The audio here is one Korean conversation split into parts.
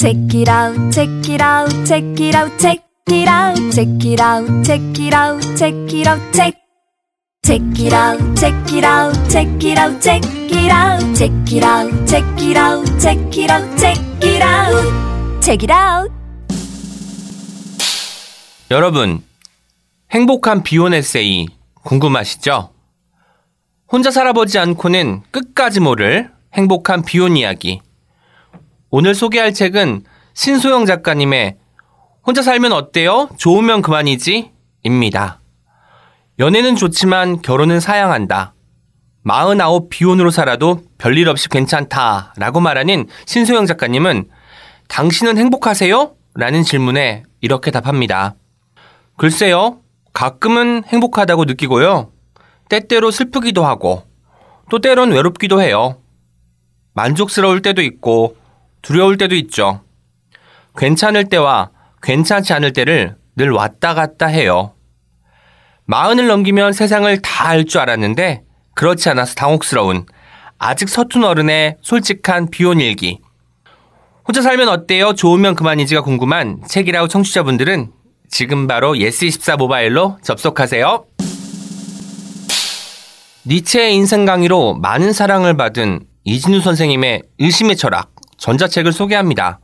Check it out, check it out, check it out, check it out, check it out, check it out, check it out, check. Check it out, check it out, check it out, check it out, check it out, check it out, check it out, check it out, check it out. 여러분, 행복한 비혼 에세이 궁금하시죠? 혼자 살아보지 않고는 끝까지 모를 행복한 비혼 이야기. 오늘 소개할 책은 신소영 작가님의 혼자 살면 어때요? 좋으면 그만이지? 입니다. 연애는 좋지만 결혼은 사양한다. 49 비혼으로 살아도 별일 없이 괜찮다. 라고 말하는 신소영 작가님은 당신은 행복하세요? 라는 질문에 이렇게 답합니다. 글쎄요, 가끔은 행복하다고 느끼고요. 때때로 슬프기도 하고, 또 때론 외롭기도 해요. 만족스러울 때도 있고, 두려울 때도 있죠. 괜찮을 때와 괜찮지 않을 때를 늘 왔다 갔다 해요. 마흔을 넘기면 세상을 다 알 줄 알았는데, 그렇지 않아서 당혹스러운, 아직 서툰 어른의 솔직한 비혼 일기. 혼자 살면 어때요? 좋으면 그만이지가 궁금한 책읽아웃 청취자분들은 지금 바로 예스24 모바일로 접속하세요. 니체의 인생 강의로 많은 사랑을 받은 이진우 선생님의 의심의 철학, 전자책을 소개합니다.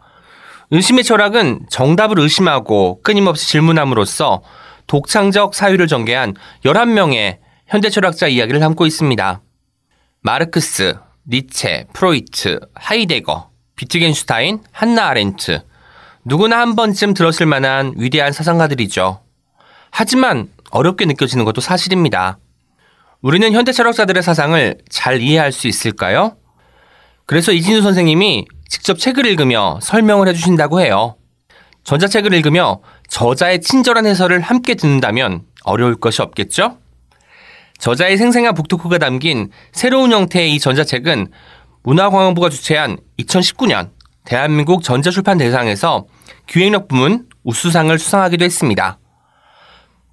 의심의 철학은 정답을 의심하고 끊임없이 질문함으로써 독창적 사유를 전개한 11명의 현대 철학자 이야기를 담고 있습니다. 마르크스, 니체, 프로이트, 하이데거, 비트겐슈타인, 한나 아렌트, 누구나 한 번쯤 들었을 만한 위대한 사상가들이죠. 하지만 어렵게 느껴지는 것도 사실입니다. 우리는 현대 철학자들의 사상을 잘 이해할 수 있을까요? 그래서 이진우 선생님이 직접 책을 읽으며 설명을 해주신다고 해요. 전자책을 읽으며 저자의 친절한 해설을 함께 듣는다면 어려울 것이 없겠죠? 저자의 생생한 북토크가 담긴 새로운 형태의 이 전자책은 문화관광부가 주최한 2019년 대한민국 전자출판 대상에서 기획력 부문 우수상을 수상하기도 했습니다.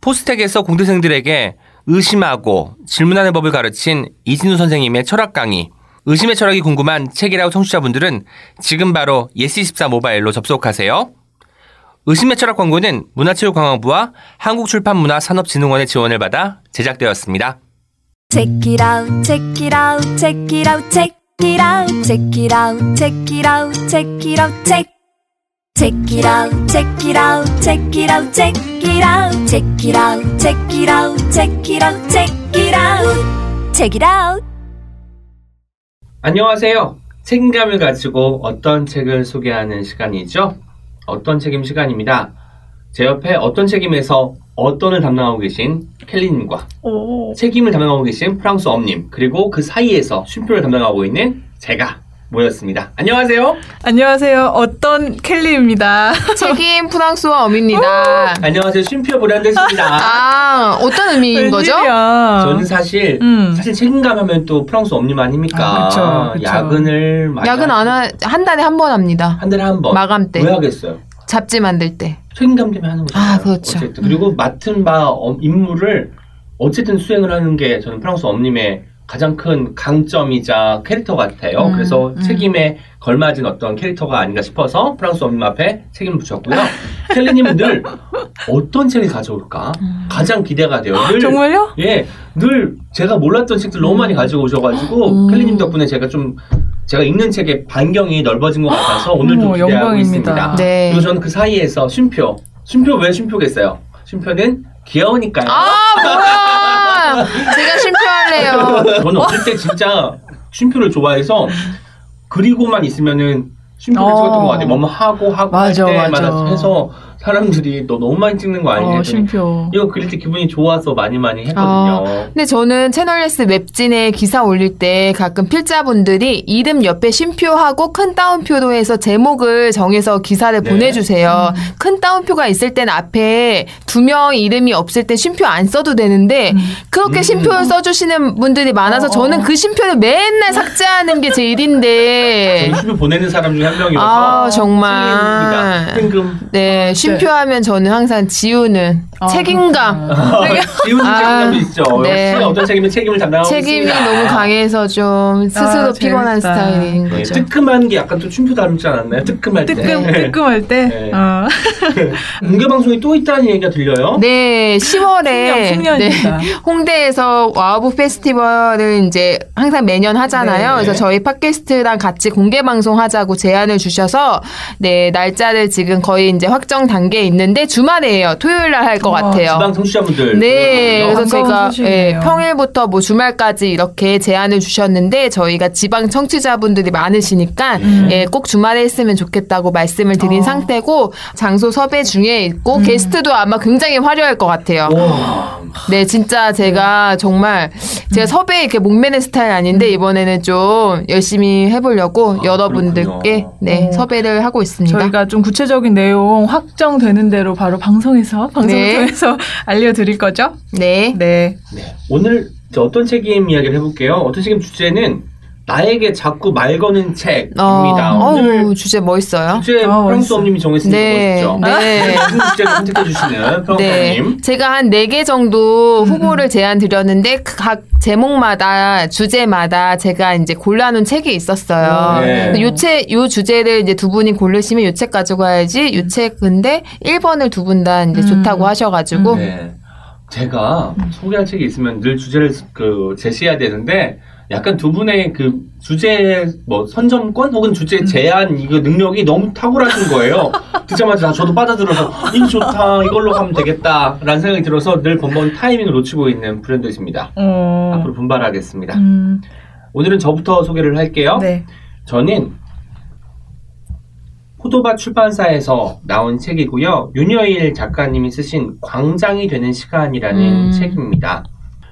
포스텍에서 공대생들에게 의심하고 질문하는 법을 가르친 이진우 선생님의 철학 강의, 의심의 철학이 궁금한 책읽아웃 청취자분들은 지금 바로 예스24 모바일로 접속하세요. 의심의 철학 광고는 문화체육관광부와 한국출판문화산업진흥원의 지원을 받아 제작되었습니다. Check it out, check it out, check it out, check it out, check it out, check it out, check it out, check. Check it out, check it out, check it out, check it out, check it out, check it out, check it out, check it out, check it out. 안녕하세요. 책임감을 가지고 어떤 책을 소개하는 시간이죠? 어떤 책임 시간입니다. 제 옆에 어떤 책임에서 어떤을 담당하고 계신 켈리님과 오. 책임을 담당하고 계신 프랑스 엄님 그리고 그 사이에서 쉼표를 담당하고 있는 제가 모였습니다. 안녕하세요. 안녕하세요. 어떤 켈리입니다. 책임 프랑스와 어미입니다. 안녕하세요. 쉼표 보련됐습니다. 아, 어떤 의미인 거죠? 저는 사실 음. 사실 책임감 하면 또 프랑스 엄님 아닙니까? 아, 그쵸, 그쵸. 야근을 많이 야근 안 하, 한 달에 한 번 합니다. 한 달에 한 번. 마감 때. 왜 하겠어요? 잡지 만들 때. 책임감 때문에 하는 거죠. 아, 그렇죠. 어쨌든 그리고 맡은 바 어, 임무를 어쨌든 수행을 하는 게 저는 프랑스 엄님의 가장 큰 강점이자 캐릭터 같아요. 음, 그래서 음. 책임에 걸맞은 어떤 캐릭터가 아닌가 싶어서 프랑스 엄님 앞에 책임을 붙였고요. 켈리님은 늘 어떤 책을 가져올까 가장 기대가 돼요. 늘 정말요? 예, 늘 제가 몰랐던 책들 너무 많이 가지고 오셔가지고 음. 켈리님 덕분에 제가 좀 제가 읽는 책의 반경이 넓어진 것 같아서 오늘도 어머, 기대하고 영광입니다. 있습니다. 네. 그리고 저는 그 사이에서 쉼표, 쉼표 왜 쉼표겠어요? 쉼표는 귀여우니까요. 아, 뭐야! 제가 심표 할래요. 저는 어릴 때 진짜 쉼표를 좋아해서 그리고만 있으면은 쉼표를 어. 찍었던 것 같아요. 뭐뭐 하고 하고 맞아, 할 때마다 맞아. 해서 사람들이 너 너무 많이 찍는 거 아니냐 어, 쉼표. 이거 그릴 때 기분이 좋아서 많이 많이 했거든요. 아, 근데 저는 채널S 웹진에 기사 올릴 때 가끔 필자분들이 이름 옆에 쉼표하고 큰 따옴표로 해서 제목을 정해서 기사를 네. 보내주세요. 큰 따옴표가 있을 땐 앞에 두 명 이름이 없을 때 쉼표 안 써도 되는데 그렇게 음. 쉼표를 써주시는 분들이 많아서 어, 저는 어. 그 쉼표를 맨날 삭제하는 게 제 일인데 저는 쉼표 보내는 사람 중에 한한 명이어서 아, 정말. 뜬금. 네, 쉼표하면 저는 항상 지우는 아, 책임감. 지우는 아, 책임감도 있죠. 네. 역시 어떤 책임은 책임을 담당하고 책임이 있습니다. 너무 강해서 좀 스스로 아, 피곤한 재밌다. 스타일인 네, 거죠. 뜨끔한 게 약간 또 춤표 닮지 않았나요? 뜨끔할 때. 뜨끔 네. 뜨끔할 때. 네. 어. 공개 방송이 또 있다는 얘기가 들려요. 네, 10월에 풍년, 풍년입니다. 홍대에서 와우북 페스티벌을 이제 항상 매년 하잖아요. 네. 그래서 저희 팟캐스트랑 같이 공개 방송 하자고 제안을 주셔서 네, 날짜를 지금 거의 이제 확정 단계에 있는데 주말에요. 토요일 날할것 와, 같아요. 지방 청취자분들. 네, 그래서 소식이네요. 예, 평일부터 뭐 주말까지 이렇게 제안을 주셨는데 저희가 지방 청취자분들이 많으시니까 예, 꼭 주말에 했으면 좋겠다고 말씀을 드린 어. 상태고 장소 섭외 중에 있고 게스트도 아마 굉장히 화려할 것 같아요. 와, 네, 진짜 제가 정말 제가 섭외에 이렇게 목매는 스타일 아닌데 이번에는 좀 열심히 해보려고 아, 여러분들께. 네 어. 섭외를 하고 있습니다. 저희가 좀 구체적인 내용 확정되는 대로 바로 방송에서 방송을 네. 통해서 알려드릴 거죠? 네. 네. 네. 오늘 어떤 책임 이야기를 해볼게요. 어떤 책임 주제는 나에게 자꾸 말 거는 책입니다. 어, 오늘 어우, 주제 멋있어요. 주제 어, 프랑스어님이 정했으니까 네, 멋있죠. 네. 무슨 주제를 선택해 주시는 네. 프랑스어님. 제가 한 네 개 정도 후보를 제안 드렸는데 각 제목마다 주제마다 제가 이제 골라놓은 책이 있었어요. 네. 근데 요 책, 요 주제를 이제 두 분이 고르시면 요 책 가져가야지. 요 책 근데 1번을 두 분 다 이제 음. 좋다고 하셔가지고. 네. 제가 소개할 책이 있으면 늘 주제를 그 제시해야 되는데 약간 두 분의 그 주제 뭐 선점권 혹은 주제 제안 이거 능력이 너무 탁월하신 거예요. 듣자마자 저도 빠져들어서 이거 좋다 이걸로 가면 되겠다라는 생각이 들어서 늘 번번 타이밍을 놓치고 있는 브랜드입니다. 어. 앞으로 분발하겠습니다. 음, 오늘은 저부터 소개를 할게요. 네. 저는 포도밭 출판사에서 나온 책이고요. 윤여일 작가님이 쓰신 광장이 되는 시간이라는 음. 책입니다.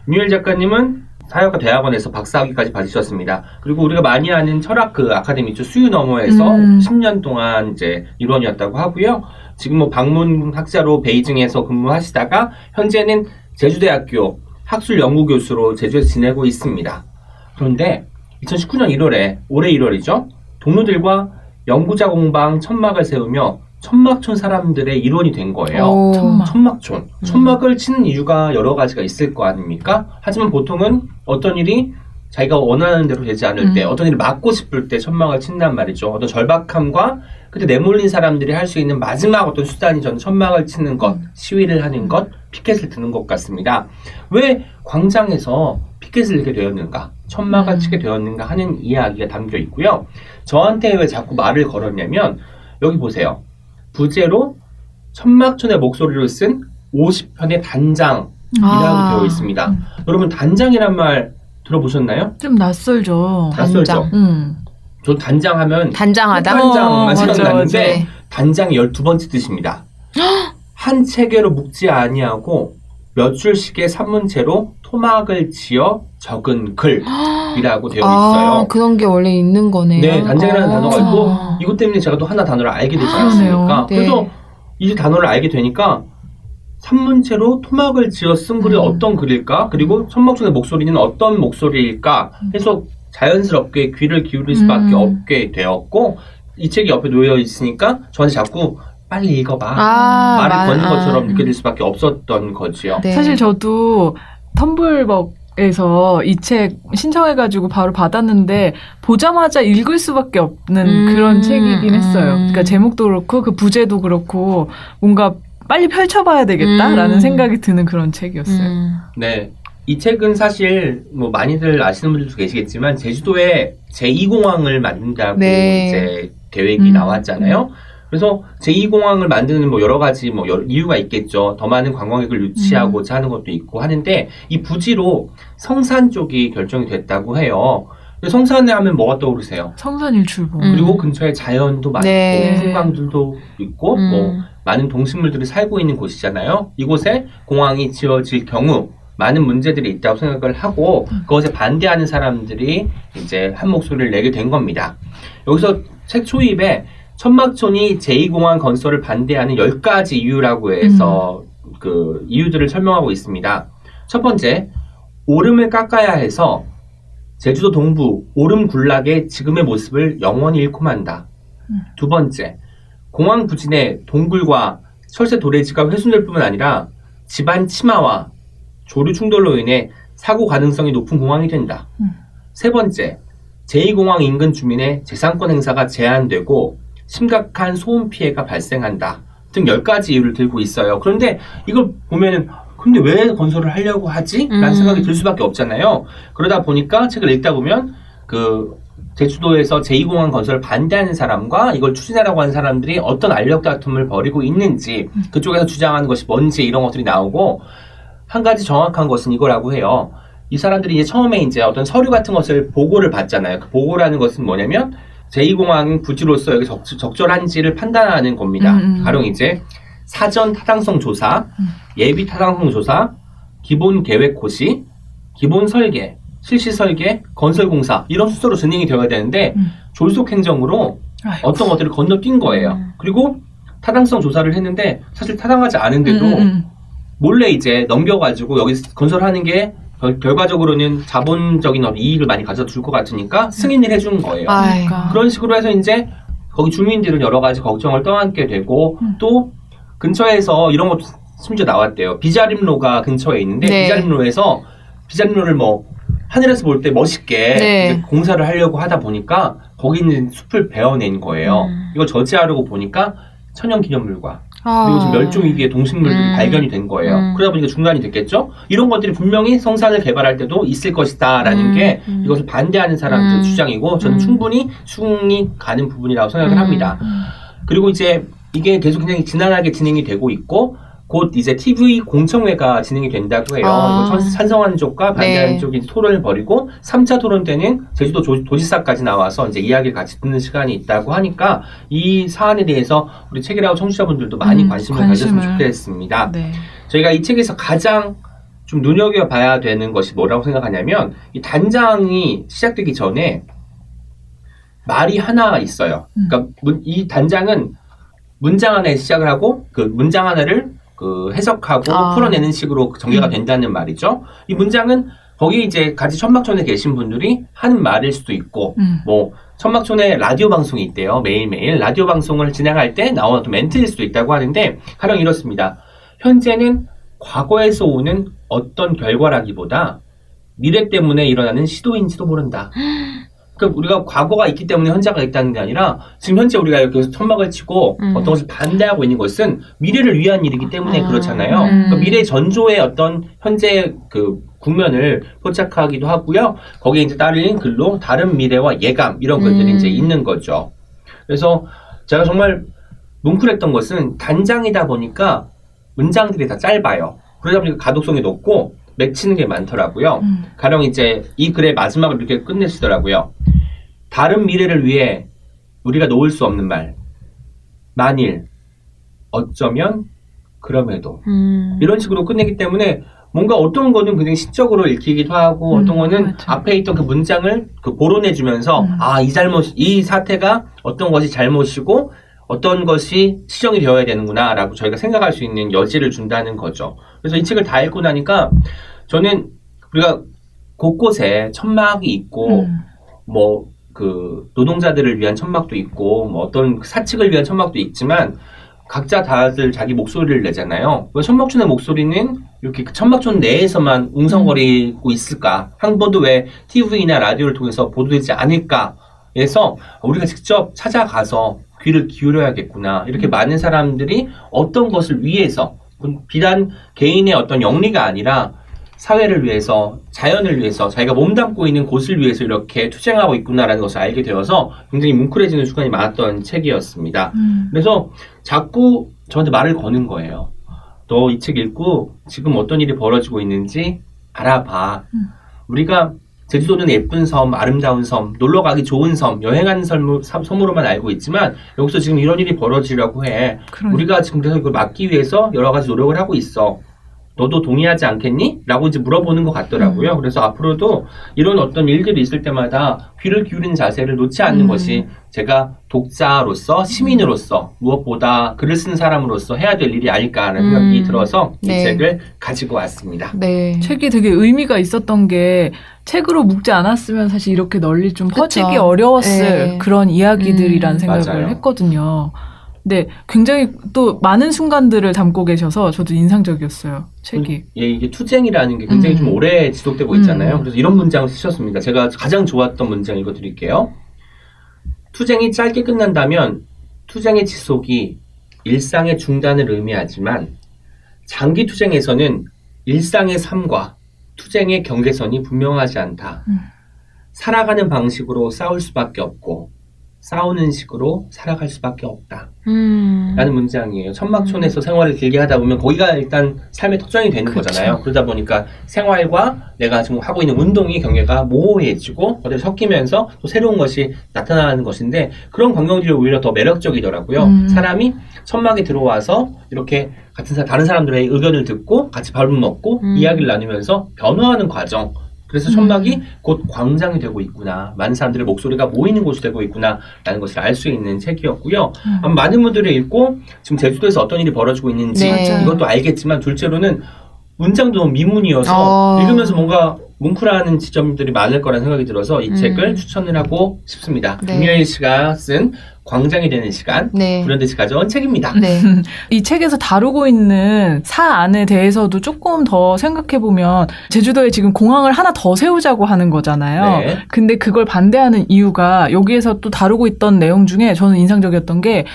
윤여일 작가님은 사회학과 대학원에서 박사학위까지 받으셨습니다. 그리고 우리가 많이 아는 철학 그 아카데미죠. 수유 너머에서 음. 10년 동안 이제 일원이었다고 하고요. 지금 뭐 방문 학자로 베이징에서 근무하시다가 현재는 제주대학교 학술 연구 교수로 제주에서 지내고 있습니다. 그런데 2019년 1월에 올해 1월이죠. 동료들과 연구자 공방 천막을 세우며 천막촌 사람들의 일원이 된 거예요. 오. 천막. 천막촌. 천막을 치는 이유가 여러 가지가 있을 거 아닙니까? 하지만 보통은 어떤 일이 자기가 원하는 대로 되지 않을 때, 음. 어떤 일을 막고 싶을 때 천막을 친단 말이죠. 어떤 절박함과 그때 내몰린 사람들이 할 수 있는 마지막 어떤 수단이 저는 천막을 치는 것, 시위를 하는 것, 피켓을 드는 것 같습니다. 왜 광장에서 피켓을 들게 되었는가, 천막을 음. 치게 되었는가 하는 이야기가 담겨 있고요. 저한테 왜 자꾸 말을 걸었냐면, 여기 보세요. 부제로 천막촌의 목소리를 쓴 50편의 단장이라고 아. 되어 있습니다. 여러분 단장이란 말 들어보셨나요? 좀 낯설죠. 낯설죠? 단장. 음. 저 단장 하면 단장하다. 단장만 생각나는데. 단장이 12번째 뜻입니다. 한 체계로 묶지 아니하고 몇 줄씩의 산문체로 토막을 지어 적은 글이라고 되어 아, 있어요. 그런 게 원래 있는 거네요. 네, 단장이라는 아. 단어가 있고 이것 때문에 제가 또 하나 단어를 알게 되지 그러네요. 않았습니까? 네. 그래서 이 단어를 알게 되니까 산문체로 토막을 지어 쓴 글이 음. 어떤 글일까? 그리고 천막촌의 목소리는 어떤 목소리일까? 해서 자연스럽게 귀를 기울일 수밖에 음. 없게 되었고 이 책이 옆에 놓여 있으니까 저한테 자꾸 빨리 읽어봐 아, 말을 말- 거는 아. 것처럼 느껴질 수밖에 없었던 거지요. 네. 사실 저도 텀블벅 에서 이 책 신청해가지고 바로 받았는데 보자마자 읽을 수밖에 없는 음, 그런 책이긴 했어요. 음. 그러니까 제목도 그렇고 그 부제도 그렇고 뭔가 빨리 펼쳐봐야 되겠다라는 음. 생각이 드는 그런 책이었어요. 음. 네. 이 책은 사실 뭐 많이들 아시는 분들도 계시겠지만 제주도에 제2공항을 만든다고 네. 이제 계획이 음. 나왔잖아요. 그래서 제2공항을 만드는 뭐 여러 가지 뭐 여러 이유가 있겠죠. 더 많은 관광객을 유치하고자 하는 것도 있고 하는데 이 부지로 성산 쪽이 결정이 됐다고 해요. 성산에 하면 뭐가 떠오르세요? 성산 일출봉. 음. 그리고 근처에 자연도 많고 네. 풍광들도 있고 음. 뭐 많은 동식물들이 살고 있는 곳이잖아요. 이곳에 공항이 지어질 경우 많은 문제들이 있다고 생각을 하고 그것에 반대하는 사람들이 이제 한 목소리를 내게 된 겁니다. 여기서 책 초입에 천막촌이 제2공항 건설을 반대하는 10가지 이유라고 해서 그 이유들을 설명하고 있습니다. 첫 번째, 오름을 깎아야 해서 제주도 동부 오름 군락의 지금의 모습을 영원히 잃고 만다. 두 번째, 공항 부진에 동굴과 철새 도래지가 훼손될 뿐만 아니라 집안 침하와 조류 충돌로 인해 사고 가능성이 높은 공항이 된다. 음. 세 번째, 제2공항 인근 주민의 재산권 행사가 제한되고 심각한 소음 피해가 발생한다. 등 10가지 이유를 들고 있어요. 그런데 이걸 보면은 근데 왜 건설을 하려고 하지? 라는 음. 생각이 들 수밖에 없잖아요. 그러다 보니까 책을 읽다 보면 그 제주도에서 제2공항 건설을 반대하는 사람과 이걸 추진하라고 하는 사람들이 어떤 알력 다툼을 벌이고 있는지 그쪽에서 주장하는 것이 뭔지 이런 것들이 나오고 한 가지 정확한 것은 이거라고 해요. 이 사람들이 이제 처음에 이제 어떤 서류 같은 것을 보고를 받잖아요. 그 보고라는 것은 뭐냐면 제2공항 부지로서 여기 적, 적절한지를 판단하는 겁니다. 음, 음. 가령 이제 사전 타당성 조사, 음. 예비 타당성 조사, 기본 계획 고시, 기본 설계, 실시 설계, 건설 공사 이런 순서로 진행이 되어야 되는데 음. 졸속 행정으로 아이고. 어떤 것들을 건너뛴 거예요. 음. 그리고 타당성 조사를 했는데 사실 타당하지 않은데도 음, 음, 몰래 이제 넘겨가지고 여기 건설하는 게 결, 결과적으로는 자본적인 어떤 이익을 많이 가져다 줄 것 같으니까 승인을 해준 거예요. 아이. 그러니까. 그런 식으로 해서 이제 거기 주민들은 여러 가지 걱정을 떠안게 되고 음. 또 근처에서 이런 것도 심지어 나왔대요. 비자림로가 근처에 있는데 네. 비자림로에서 비자림로를 뭐 하늘에서 볼 때 멋있게 네. 이제 공사를 하려고 하다 보니까 거기 있는 숲을 베어낸 거예요. 음. 이걸 저지하려고 보니까 천연기념물과 아. 그리고 지금 멸종 위기의 동식물들이 음. 발견이 된 거예요. 음. 그러다 보니까 중단이 됐겠죠. 이런 것들이 분명히 성산을 개발할 때도 있을 것이다라는 음. 게 음. 이것을 반대하는 사람들 음. 주장이고 저는 음. 충분히 수긍이 가는 부분이라고 생각을 음. 합니다. 음. 그리고 이제 이게 계속 굉장히 지난하게 진행이 되고 있고 곧 이제 TV 공청회가 진행이 된다고 해요. 아. 찬- 찬성하는 쪽과 반대하는 네. 쪽이 토론을 벌이고 3차 토론 때는 제주도 조- 도지사까지 나와서 이제 이야기를 같이 듣는 시간이 있다고 하니까 이 사안에 대해서 우리 책이라고 청취자분들도 많이 음, 관심을, 관심을. 가졌으면 좋겠습니다. 네. 저희가 이 책에서 가장 좀 눈여겨봐야 되는 것이 뭐라고 생각하냐면 이 단장이 시작되기 전에 말이 하나 있어요. 음. 그러니까 문- 이 단장은 문장 하나에 시작을 하고 그 문장 하나를 그 해석하고 아. 풀어내는 식으로 전개가 음. 된다는 말이죠. 이 문장은 거기 이제 같이 천막촌에 계신 분들이 하는 말일 수도 있고 음. 뭐 천막촌에 라디오 방송이 있대요. 매일매일 라디오 방송을 진행할 때 나오는 멘트일 수도 있다고 하는데 가령 이렇습니다. 현재는 과거에서 오는 어떤 결과라기보다 미래 때문에 일어나는 시도인지도 모른다. 그러니까 우리가 과거가 있기 때문에 현재가 있다는 게 아니라 지금 현재 우리가 이렇게 천막을 치고 음. 어떤 것을 반대하고 있는 것은 미래를 위한 일이기 때문에 아. 그렇잖아요. 음. 그러니까 미래 전조의 어떤 현재 그 국면을 포착하기도 하고요. 거기에 이제 따르는 글로 다른 미래와 예감 이런 글들이 음. 이제 있는 거죠. 그래서 제가 정말 뭉클했던 것은 단장이다 보니까 문장들이 다 짧아요. 그러다 보니까 가독성이 높고 맺히는 게 많더라고요. 음. 가령 이제 이 글의 마지막을 이렇게 끝내시더라고요. 다른 미래를 위해 우리가 놓을 수 없는 말. 만일, 어쩌면, 그럼에도. 음. 이런 식으로 끝내기 때문에 뭔가 어떤 거는 굉장히 시적으로 읽히기도 하고 음, 어떤 거는 맞아. 앞에 있던 그 문장을 그 보론해 주면서 음. 아, 이 잘못, 이 사태가 어떤 것이 잘못이고 어떤 것이 시정이 되어야 되는구나 라고 저희가 생각할 수 있는 여지를 준다는 거죠. 그래서 이 책을 다 읽고 나니까 저는 우리가 곳곳에 천막이 있고 음. 뭐그 노동자들을 위한 천막도 있고 뭐 어떤 사측을 위한 천막도 있지만 각자 다들 자기 목소리를 내잖아요. 왜 천막촌의 목소리는 이렇게 그 천막촌 내에서만 웅성거리고 있을까? 한 번도 왜 TV나 라디오를 통해서 보도되지 않을까? 해서 우리가 직접 찾아가서 귀를 기울여야겠구나. 이렇게 많은 사람들이 어떤 것을 위해서 비단 개인의 어떤 영리가 아니라 사회를 위해서, 자연을 위해서, 자기가 몸담고 있는 곳을 위해서 이렇게 투쟁하고 있구나라는 것을 알게 되어서 굉장히 뭉클해지는 순간이 많았던 책이었습니다. 음. 그래서 자꾸 저한테 말을 거는 거예요. 너 이 책 읽고 지금 어떤 일이 벌어지고 있는지 알아봐. 음. 우리가 제주도는 예쁜 섬, 아름다운 섬, 놀러 가기 좋은 섬, 여행하는 섬, 섬으로만 알고 있지만 여기서 지금 이런 일이 벌어지려고 해. 그러니까. 우리가 지금 그래서 이걸 막기 위해서 여러 가지 노력을 하고 있어. 너도 동의하지 않겠니? 라고 이제 물어보는 것 같더라고요. 그래서 앞으로도 이런 어떤 일들이 있을 때마다 귀를 기울이는 자세를 놓지 않는 음. 것이 제가 독자로서 시민으로서 무엇보다 글을 쓰는 사람으로서 해야 될 일이 아닐까라는 음. 생각이 들어서 이 네. 책을 가지고 왔습니다. 네. 책이 되게 의미가 있었던 게 책으로 묶지 않았으면 사실 이렇게 널리 좀 그쵸. 퍼지기 어려웠을 네. 그런 이야기들이란 음. 생각을 맞아요. 했거든요. 근데 굉장히 또 많은 순간들을 담고 계셔서 저도 인상적이었어요. 책이. 예, 이게 투쟁이라는 게 굉장히 음. 좀 오래 지속되고 있잖아요. 음. 그래서 이런 문장을 쓰셨습니다. 제가 가장 좋았던 문장 읽어드릴게요. 투쟁이 짧게 끝난다면 투쟁의 지속이 일상의 중단을 의미하지만 장기 투쟁에서는 일상의 삶과 투쟁의 경계선이 분명하지 않다. 음. 살아가는 방식으로 싸울 수밖에 없고 싸우는 식으로 살아갈 수밖에 없다. 음. 라는 문장이에요. 천막촌에서 생활을 길게 하다 보면 거기가 일단 삶의 특정이 되는 그쵸. 거잖아요. 그러다 보니까 생활과 내가 지금 하고 있는 운동의 경계가 모호해지고 어디 섞이면서 또 새로운 것이 나타나는 것인데 그런 광경들이 오히려 더 매력적이더라고요. 음. 사람이 천막에 들어와서 이렇게 같은 사, 다른 사람들의 의견을 듣고 같이 밥을 먹고 음. 이야기를 나누면서 변화하는 과정. 그래서 천막이 곧 광장이 되고 있구나. 많은 사람들의 목소리가 모이는 곳이 되고 있구나. 라는 것을 알 수 있는 책이었고요. 음. 아마 많은 분들이 읽고 지금 제주도에서 어떤 일이 벌어지고 있는지 네. 이것도 알겠지만 둘째로는 문장도 너무 미문이어서 어. 읽으면서 뭔가 뭉클하는 지점들이 많을 거라는 생각이 들어서 이 음. 책을 추천을 하고 싶습니다. 네. 김효일 씨가 쓴 광장이 되는 시간 네. 불현듯이 가져온 책입니다. 네. 이 책에서 다루고 있는 사안에 대해서도 조금 더 생각해 보면 제주도에 지금 공항을 하나 더 세우자고 하는 거잖아요. 네. 근데 그걸 반대하는 이유가 여기에서 또 다루고 있던 내용 중에 저는 인상적이었던 게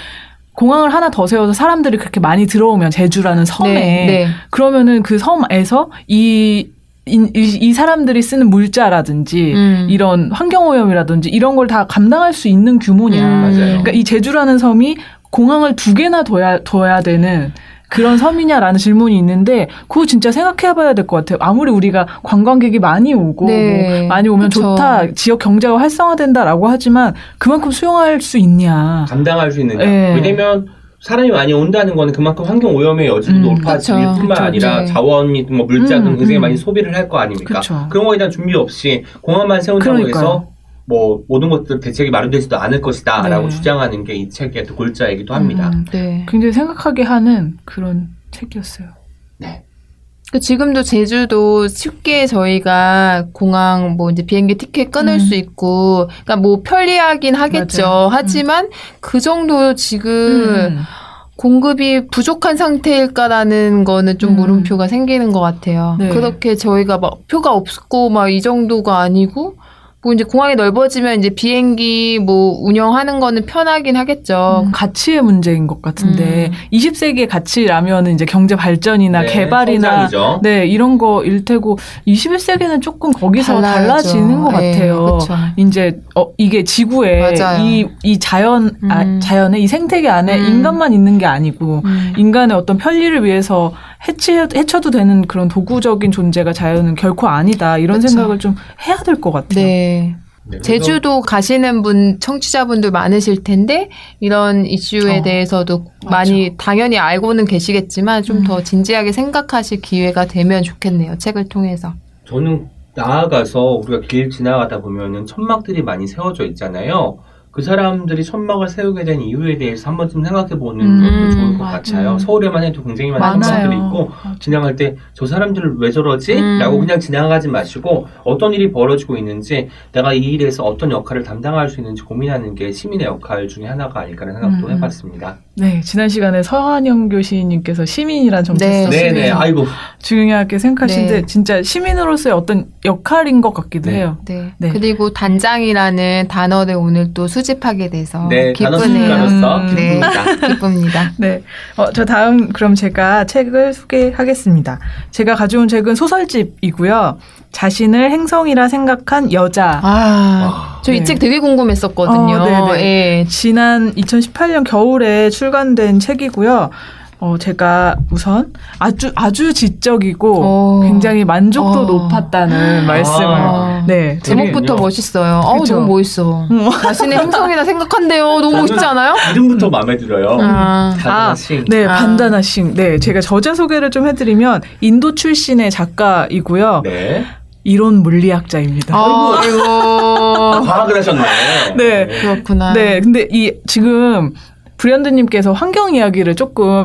공항을 하나 더 세워서 사람들이 그렇게 많이 들어오면 제주라는 섬에 네. 네. 그러면은 그 섬에서 이, 이, 이 사람들이 쓰는 물자라든지 음. 이런 환경 오염이라든지 이런 걸 다 감당할 수 있는 규모냐. 음. 맞아요. 그러니까 이 제주라는 섬이 공항을 두 개나 둬야, 둬야 되는 그런 섬이냐라는 질문이 있는데 그거 진짜 생각해봐야 될 것 같아요. 아무리 우리가 관광객이 많이 오고 네. 뭐 많이 오면 그쵸. 좋다, 지역 경제가 활성화된다라고 하지만 그만큼 수용할 수 있냐. 감당할 수 있느냐. 네. 왜냐면 사람이 많이 온다는 거는 그만큼 환경 오염의 여지도 음, 높아질 그쵸. 뿐만 그쵸, 아니라 네. 자원이 뭐 물자 등 음, 굉장히 음. 많이 소비를 할 거 아닙니까? 그쵸. 그런 거에 대한 준비 없이 공항만 세운다고 그러니까요. 해서 뭐 모든 것들 대책이 마련되지도 않을 것이다라고 네. 주장하는 게 이 책의 또 골자이기도 합니다. 음, 네. 굉장히 생각하게 하는 그런 책이었어요. 네. 그 지금도 제주도 쉽게 저희가 공항 뭐 이제 비행기 티켓 끊을 음. 수 있고 그러니까 뭐 편리하긴 하겠죠. 맞아요. 하지만 그 정도 지금 음. 공급이 부족한 상태일까라는 거는 좀 음. 물음표가 생기는 것 같아요. 네. 그렇게 저희가 막 표가 없고 막 이 정도가 아니고 뭐 이제 공항이 넓어지면 이제 비행기 뭐 운영하는 거는 편하긴 하겠죠. 음, 가치의 문제인 것 같은데 음. 20세기의 가치라면 이제 경제 발전이나 네, 개발이나 성장이죠. 네 이런 거일 테고 21세기는 조금 거기서 달라야죠. 달라지는 것 네, 같아요. 그쵸. 이제 어 이게 지구에. 이 이 자연 아, 음. 자연의 이 생태계 안에 음. 인간만 있는 게 아니고 음. 인간의 어떤 편리를 위해서 해치 해쳐도 되는 그런 도구적인 존재가 자연은 결코 아니다 이런 그쵸. 생각을 좀 해야 될 것 같아요. 네. 네, 제주도 가시는 분 청취자분들 많으실 텐데 이런 이슈에 어, 대해서도 맞아. 많이 당연히 알고는 계시겠지만 좀 음. 더 진지하게 생각하실 기회가 되면 좋겠네요. 책을 통해서. 저는 나아가서 우리가 길 지나가다 보면은 천막들이 많이 세워져 있잖아요. 그 사람들이 천막을 세우게 된 이유에 대해서 한 번쯤 생각해 보는 음, 것도 좋을 것 맞아요. 같아요. 서울에만 해도 굉장히 많은. 천막들이 있고 지나갈 때 저 사람들을 왜 저러지? 음. 라고 그냥 지나가지 마시고 어떤 일이 벌어지고 있는지 내가 이 일에서 어떤 역할을 담당할 수 있는지 고민하는 게 시민의 역할 중에 하나가 아닐까라는 생각도 음. 해봤습니다. 네, 지난 시간에 서한영 교수님께서 시민이란 정체 네. 썼습니다. 네네. 아이고. 중요하게 생각하시는데 네. 진짜 시민으로서의 어떤 역할인 것 같기도 네. 해요. 네. 네. 그리고 단장이라는 단어를 오늘 또 수집하게 돼서 네, 기쁘네요. 음, 네. 기쁩니다. 기쁩니다. 네. 어, 저 다음 그럼 제가 책을 소개하겠습니다. 제가 가져온 책은 소설집이고요. 자신을 행성이라 생각한 여자. 아, 저이 네. 책 되게 궁금했었거든요. 어, 네네. 예. 지난 2018년 겨울에 출간된 책이고요. 어, 제가 우선 아주 아주 지적이고 어. 굉장히 만족도 어. 높았다는 말씀을 아. 네 제목부터 재밌군요. 멋있어요. 어우, 그쵸? 너무 멋있어. 음. 자신의 행성이나 생각한대요. 너무 멋있지 않아요? 이름부터 마음에 들어요. 아. 다다싱. 네, 아. 반다나 싱. 네, 제가 저자 소개를 좀 해드리면 인도 출신의 작가이고요. 네. 이론 물리학자입니다. 아, 아이고. 과학을 하셨네. 네. 그렇구나. 네, 근데 이 지금 브리언드님께서 환경 이야기를 조금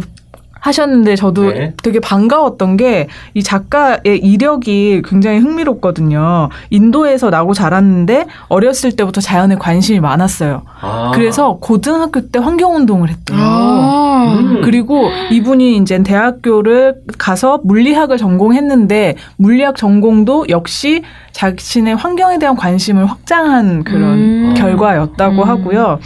하셨는데 저도 네. 되게 반가웠던 게 이 작가의 이력이 굉장히 흥미롭거든요. 인도에서 나고 자랐는데 어렸을 때부터 자연에 관심이 많았어요. 아. 그래서 고등학교 때 환경운동을 했대요. 아. 음. 그리고 이분이 이제 대학교를 가서 물리학을 전공했는데 물리학 전공도 역시 자신의 환경에 대한 관심을 확장한 그런 음. 결과였다고 음. 하고요.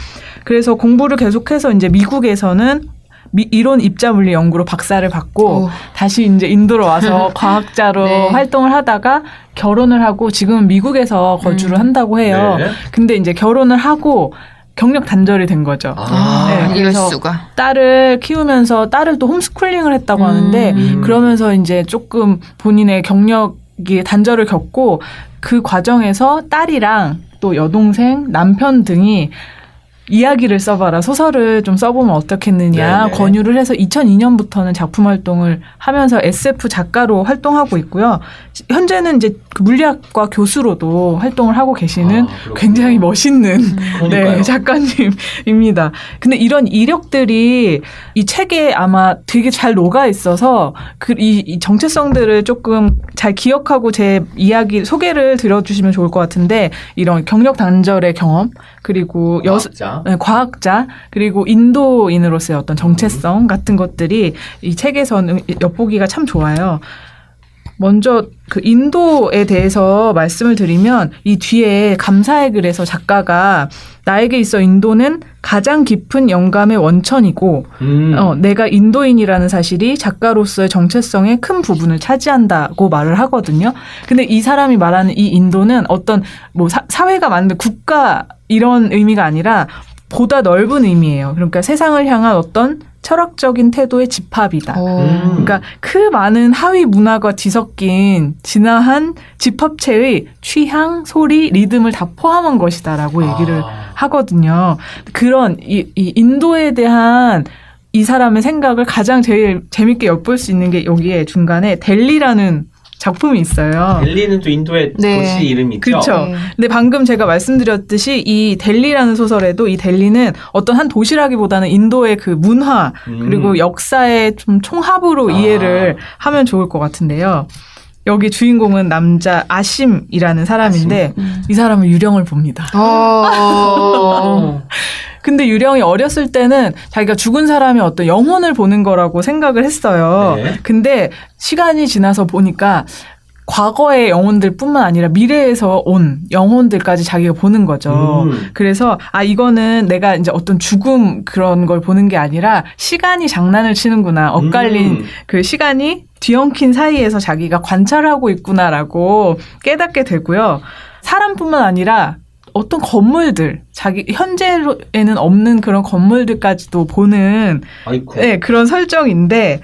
그래서 공부를 계속해서 이제 미국에서는 미- 이론 입자 물리 연구로 박사를 받고 오. 다시 이제 인도로 와서 과학자로 네. 활동을 하다가 결혼을 하고 지금은 미국에서 거주를 음. 한다고 해요. 네. 근데 이제 결혼을 하고 경력 단절이 된 거죠. 아, 네, 이럴 그래서 수가. 딸을 키우면서 딸을 또 홈스쿨링을 했다고 음. 하는데 음. 그러면서 이제 조금 본인의 경력이 단절을 겪고 그 과정에서 딸이랑 또 여동생, 남편 등이 이야기를 써봐라 소설을 좀 써보면 어떻겠느냐 네네. 권유를 해서 2002년부터는 작품 활동을 하면서 SF 작가로 활동하고 있고요. 현재는 이제 그 물리학과 교수로도 활동을 하고 계시는 아. 굉장히 멋있는 그러니까요. 네, 작가님입니다. 근데 이런 이력들이 이 책에 아마 되게 잘 녹아 있어서 그 이, 이 정체성들을 조금 잘 기억하고 제 이야기 소개를 들어주시면 좋을 것 같은데 이런 경력 단절의 경험 그리고 여 과학자. 네, 과학자 그리고 인도인으로서의 어떤 정체성 같은 것들이 이 책에서는 엿보기가 참 좋아요. 먼저 그 인도에 대해서 말씀을 드리면 이 뒤에 감사의 글에서 작가가 나에게 있어 인도는 가장 깊은 영감의 원천이고 음. 어, 내가 인도인이라는 사실이 작가로서의 정체성의 큰 부분을 차지한다고 말을 하거든요. 근데 이 사람이 말하는 이 인도는 어떤 뭐 사, 사회가 만든 국가 이런 의미가 아니라 보다 넓은 의미예요. 그러니까 세상을 향한 어떤 철학적인 태도의 집합이다. 오. 음. 그러니까 그 많은 하위 문화가 뒤섞인 진화한 집합체의 취향, 소리, 리듬을 다 포함한 것이다라고 얘기를 아. 하거든요. 그런 이, 이 인도에 대한 이 사람의 생각을 가장 제일 재밌게 엿볼 수 있는 게 여기에 중간에 델리라는 작품이 있어요. 델리는 또 인도의 네. 도시 이름이죠. 그쵸. 네. 근데 방금 제가 말씀드렸듯이 이 델리라는 소설에도 이 델리는 어떤 한 도시라기보다는 인도의 그 문화 음. 그리고 역사의 좀 총합으로 아. 이해를 하면 좋을 것 같은데요. 여기 주인공은 남자 아심이라는 사람인데 음. 이 사람은 유령을 봅니다. 어. 근데 유령이 어렸을 때는 자기가 죽은 사람의 어떤 영혼을 보는 거라고 생각을 했어요. 네. 근데 시간이 지나서 보니까 과거의 영혼들뿐만 아니라 미래에서 온 영혼들까지 자기가 보는 거죠. 음. 그래서 아 이거는 내가 이제 어떤 죽음 그런 걸 보는 게 아니라 시간이 장난을 치는구나. 엇갈린 음. 그 시간이 뒤엉킨 사이에서 자기가 관찰하고 있구나라고 깨닫게 되고요. 사람뿐만 아니라 어떤 건물들, 자기 현재에는 없는 그런 건물들까지도 보는 아이고. 네, 그런 설정인데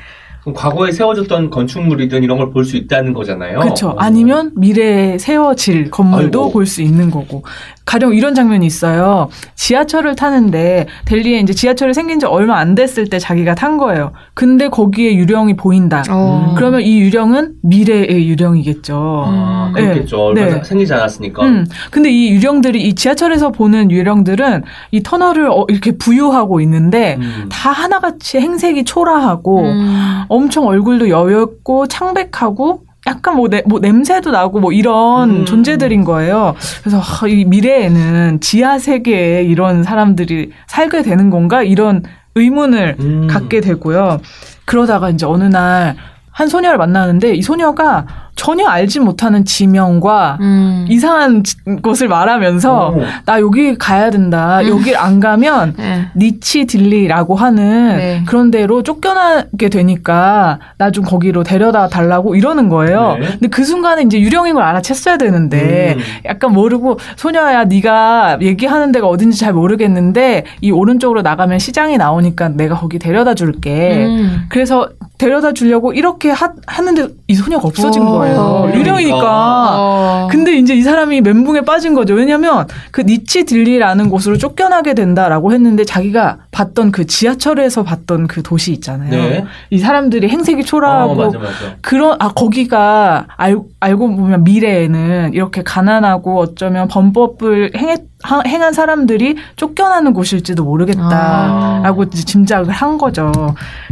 과거에 세워졌던 건축물이든 이런 걸 볼 수 있다는 거잖아요. 그렇죠. 어. 아니면 미래에 세워질 건물도. 볼 수 있는 거고. 가령 이런 장면이 있어요. 지하철을 타는데 델리에 이제 지하철이 생긴 지 얼마 안 됐을 때 자기가 탄 거예요. 근데 거기에 유령이 보인다. 어. 그러면 이 유령은 미래의 유령이겠죠. 아, 음. 그렇겠죠. 얼마 네. 생기지 않았으니까. 음. 근데 이 유령들이 이 지하철에서 보는 유령들은 이 터널을 어, 이렇게 부유하고 있는데 음. 다 하나같이 행색이 초라하고 음. 엄청 얼굴도 여였고 창백하고 약간 뭐, 내- 뭐 냄새도 나고 뭐 이런 음. 존재들인 거예요. 그래서 아, 이 미래에는 지하 세계에 이런 사람들이 살게 되는 건가 이런 의문을 음. 갖게 되고요. 그러다가 이제 어느 날 한 소녀를 만나는데 이 소녀가 전혀 알지 못하는 지명과 음. 이상한 지- 곳을 말하면서 오. 나 여기 가야 된다. 여길 안 가면 네. 니치 딜리라고 하는 네. 그런 데로 쫓겨나게 되니까 나 좀 거기로 데려다 달라고 이러는 거예요. 네. 근데 그 순간에 이제 유령인 걸 알아챘어야 되는데 음. 약간 모르고 소녀야 네가 얘기하는 데가 어딘지 잘 모르겠는데 이 오른쪽으로 나가면 시장이 나오니까 내가 거기 데려다 줄게. 음. 그래서 데려다 주려고 이렇게 하, 하는데 이 소녀가 없어진 오. 거예요. 유령이니까. 어. 근데 이제 이 사람이 멘붕에 빠진 거죠. 왜냐면 그 니치 딜리라는 곳으로 쫓겨나게 된다라고 했는데 자기가 봤던 그 지하철에서 봤던 그 도시 있잖아요. 네. 이 사람들이 행색이 어, 초라하고 맞아, 맞아. 그런 아 거기가 알, 알고 보면 미래에는 이렇게 가난하고 어쩌면 범법을 행했, 하- 행한 사람들이 쫓겨나는 곳일지도 모르겠다라고 이제 짐작을 한 거죠.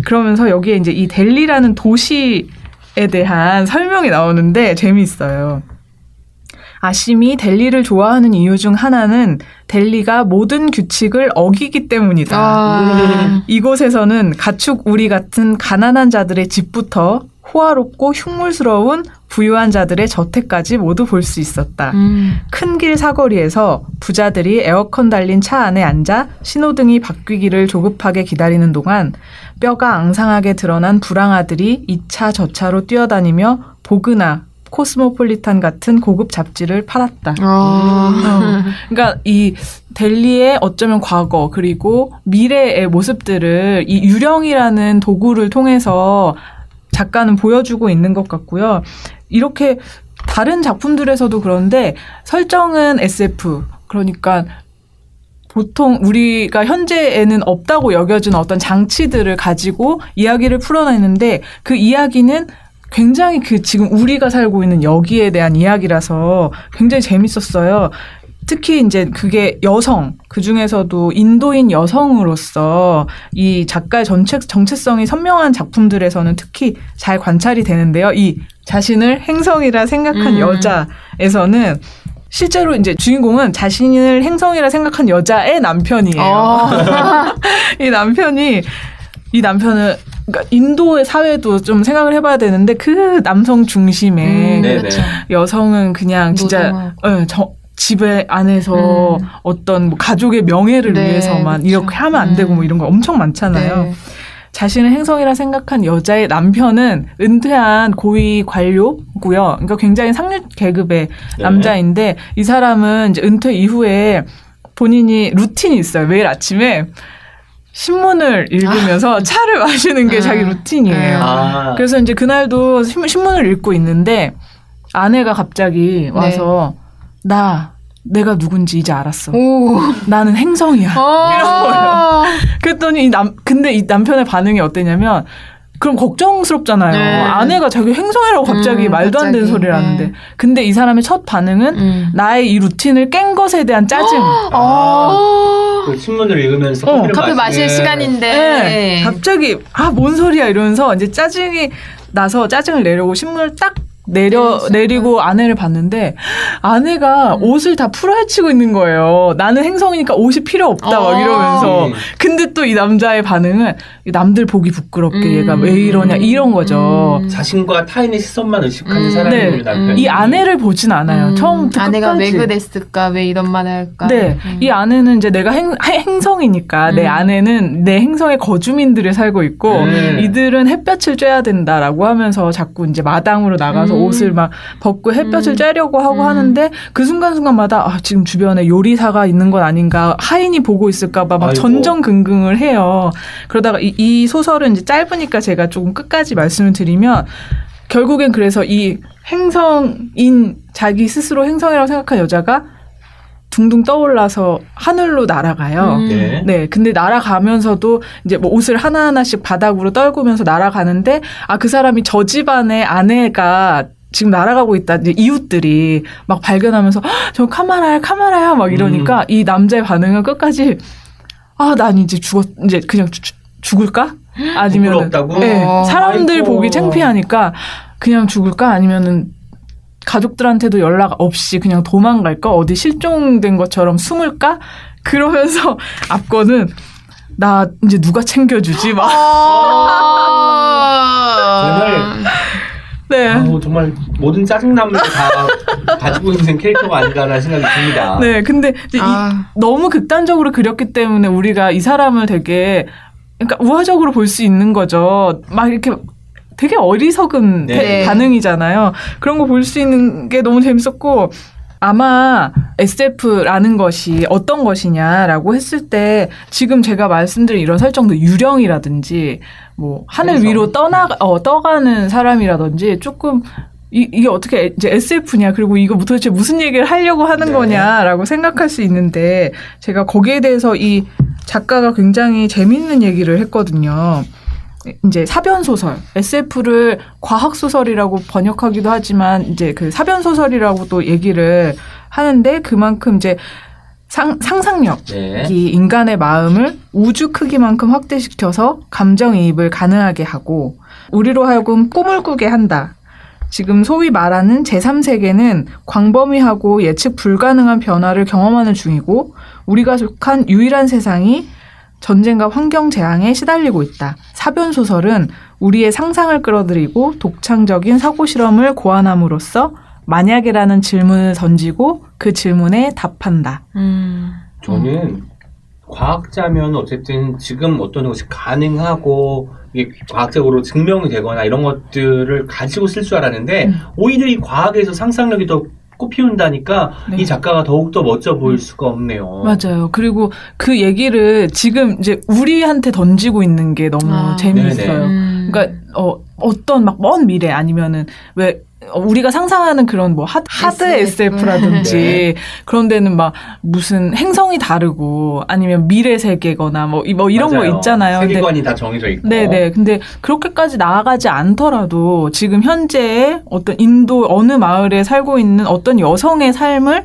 그러면서 여기에 이제 이 델리라는 도시에 대한 설명이 나오는데 재미있어요. 아심이 델리를 좋아하는 이유 중 하나는 델리가 모든 규칙을 어기기 때문이다. 아. 이곳에서는 가축 우리 같은 가난한 자들의 집부터 호화롭고 흉물스러운 부유한 자들의 저택까지 모두 볼 수 있었다. 음. 큰길 사거리에서 부자들이 에어컨 달린 차 안에 앉아 신호등이 바뀌기를 조급하게 기다리는 동안 뼈가 앙상하게 드러난 불황아들이 이 차 저 차로 뛰어다니며 보그나 코스모폴리탄 같은 고급 잡지를 팔았다. 아. 그러니까 이 델리의 어쩌면 과거 그리고 미래의 모습들을 이 유령이라는 도구를 통해서 작가는 보여주고 있는 것 같고요. 이렇게 다른 작품들에서도 그런데 설정은 SF 그러니까 보통 우리가 현재에는 없다고 여겨지는 어떤 장치들을 가지고 이야기를 풀어내는데 그 이야기는 굉장히 그 지금 우리가 살고 있는 여기에 대한 이야기라서 굉장히 재밌었어요. 특히 이제 그게 여성 그 중에서도 인도인 여성으로서 이 작가의 전체 정체성이 선명한 작품들에서는 특히 잘 관찰이 되는데요. 이 자신을 행성이라 생각한 음. 여자에서는 실제로 이제 주인공은 자신을 행성이라 생각한 여자의 남편이에요. 어. 이 남편이 이 남편은 그러니까 인도의 사회도 좀 생각을 해봐야 되는데 그 남성 중심의 음, 네네. 그렇죠. 여성은 그냥 진짜. 어, 저, 집에 안에서 음. 어떤 뭐 가족의 명예를 네, 위해서만 그렇죠. 이렇게 하면 안 되고 뭐 음. 이런 거 엄청 많잖아요. 네. 자신을 행성이라 생각한 여자의 남편은 은퇴한 고위 관료고요. 그러니까 굉장히 상류 계급의 네. 남자인데 이 사람은 이제 은퇴 이후에 본인이 루틴이 있어요. 매일 아침에 신문을 읽으면서 차를 마시는 게 아. 자기 루틴이에요. 아. 그래서 이제 그날도 신- 신문을 읽고 있는데 아내가 갑자기 와서 나 내가 누군지 이제 알았어. 오. 나는 행성이야. 어. 그랬더니 이 남, 근데 이 남편의 반응이 어땠냐면, 그럼 걱정스럽잖아요. 네. 아내가 자기 행성이라고 갑자기 음, 말도 안 되는 갑자기. 소리를 네. 하는데. 근데 이 사람의 첫 반응은 음. 나의 이 루틴을 깬 것에 대한 짜증. 어. 그 신문을 읽으면서 어, 커피를 커피 마실 시간인데. 네. 갑자기, 아, 뭔 소리야 이러면서 이제 짜증이 나서 짜증을 내려고 신문을 딱 내려, 내리시는 내리고 아내를 봤는데, 아내가 음. 옷을 다 풀어헤치고 있는 거예요. 나는 행성이니까 옷이 필요 없다, 막 어. 이러면서. 음. 근데 또 이 남자의 반응은 남들 보기 부끄럽게 음. 얘가 왜 이러냐, 이런 거죠. 음. 자신과 타인의 시선만 의식하는 음. 사람이 네. 남편이. 이 아내를 보진 않아요. 음. 처음부터 아내가 왜 끝까지. 그랬을까? 왜 이런 말을 할까? 네, 음. 이 아내는 이제 내가 행, 성이니까 내 음. 아내는 내 행성의 거주민들이 살고 있고 음. 이들은 햇볕을 쬐야 된다라고 하면서 자꾸 이제 마당으로 나가서 음. 옷을 막 벗고 햇볕을 음. 쬐려고 하고 음. 하는데 그 순간순간마다 아, 지금 주변에 요리사가 있는 건 아닌가 하인이 보고 있을까봐 막 아이고. 전전긍긍을 해요. 그러다가 이, 이 소설은 이제 짧으니까 제가 조금 끝까지 말씀을 드리면 결국엔 그래서 이 행성인 자기 스스로 행성이라고 생각한 여자가 둥둥 떠올라서 하늘로 날아가요. 음. 네. 네, 근데 날아가면서도 이제 뭐 옷을 하나하나씩 바닥으로 떨구면서 날아가는데 아 그 사람이 저 집안의 아내가 지금 날아가고 있다. 이제 이웃들이 막 발견하면서 "헉, 저 카마라야 카마라야 막 이러니까 이 남자의 반응은 끝까지 아 난 이제 죽었 이제 그냥 죽- 죽을까? 아니면? 네, 어, 사람들 아이고. 보기 창피하니까 그냥 죽을까? 아니면은 가족들한테도 연락 없이 그냥 도망갈까? 어디 실종된 것처럼 숨을까? 그러면서 앞거는 나 이제 누가 챙겨주지? 막 아. 정말 네. 아우, 정말 모든 짜증남을 다 가지고 있는 캐릭터가 아닌가라는 생각이 듭니다. 네, 근데 이제 이- 아. 너무 극단적으로 그렸기 때문에 우리가 이 사람을 되게 그러니까 우화적으로 볼 수 있는 거죠. 막 이렇게 되게 어리석은 네. 태- 반응이잖아요. 그런 거 볼 수 있는 게 너무 재밌었고 아마 SF라는 것이 어떤 것이냐라고 했을 때 지금 제가 말씀드린 이런 설정도 유령이라든지 뭐 하늘. 위로 떠나 어, 떠가는 사람이라든지 조금 이, 이게 어떻게 이제 SF냐 그리고 이거 도대체 무슨 얘기를 하려고 하는 네. 거냐라고 생각할 수 있는데 제가 거기에 대해서 이 작가가 굉장히 재밌는 얘기를 했거든요. 이제 사변 소설 SF를 과학 소설이라고 번역하기도 하지만 이제 그 사변 소설이라고 또 얘기를 하는데 그만큼 이제 상, 상상력 네. 이 인간의 마음을 우주 크기만큼 확대시켜서 감정이입을 가능하게 하고 우리로 하여금 꿈을 꾸게 한다. 지금 소위 말하는 제3세계는 광범위하고 예측 불가능한 변화를 경험하는 중이고 우리가 속한 유일한 세상이 전쟁과 환경 재앙에 시달리고 있다. 사변 소설은 우리의 상상을 끌어들이고 독창적인 사고 실험을 고안함으로써 만약이라는 질문을 던지고 그 질문에 답한다. 음. 저는 과학자면 어쨌든 지금 어떤 것이 가능하고 이게 과학적으로 증명이 되거나 이런 것들을 가지고 쓸 줄 알았는데 음. 오히려 이 과학에서 상상력이 더 꽃피운다니까 네. 이 작가가 더욱더 멋져 보일 수가 없네요. 맞아요. 그리고 그 얘기를 지금 이제 우리한테 던지고 있는 게 너무 아. 재미있어요. 음. 그러니까 어 어떤 막 먼 미래 아니면은 왜 어, 우리가 상상하는 그런 뭐 하, 하드 SF. SF라든지 네. 그런 데는 막 무슨 행성이 다르고 아니면 미래 세계거나 뭐, 이- 뭐 이런 맞아요. 거 있잖아요. 근데 세계관이 다 정해져 있고. 네네. 근데 그렇게까지 나아가지 않더라도 지금 현재의 어떤 인도 어느 마을에 살고 있는 어떤 여성의 삶을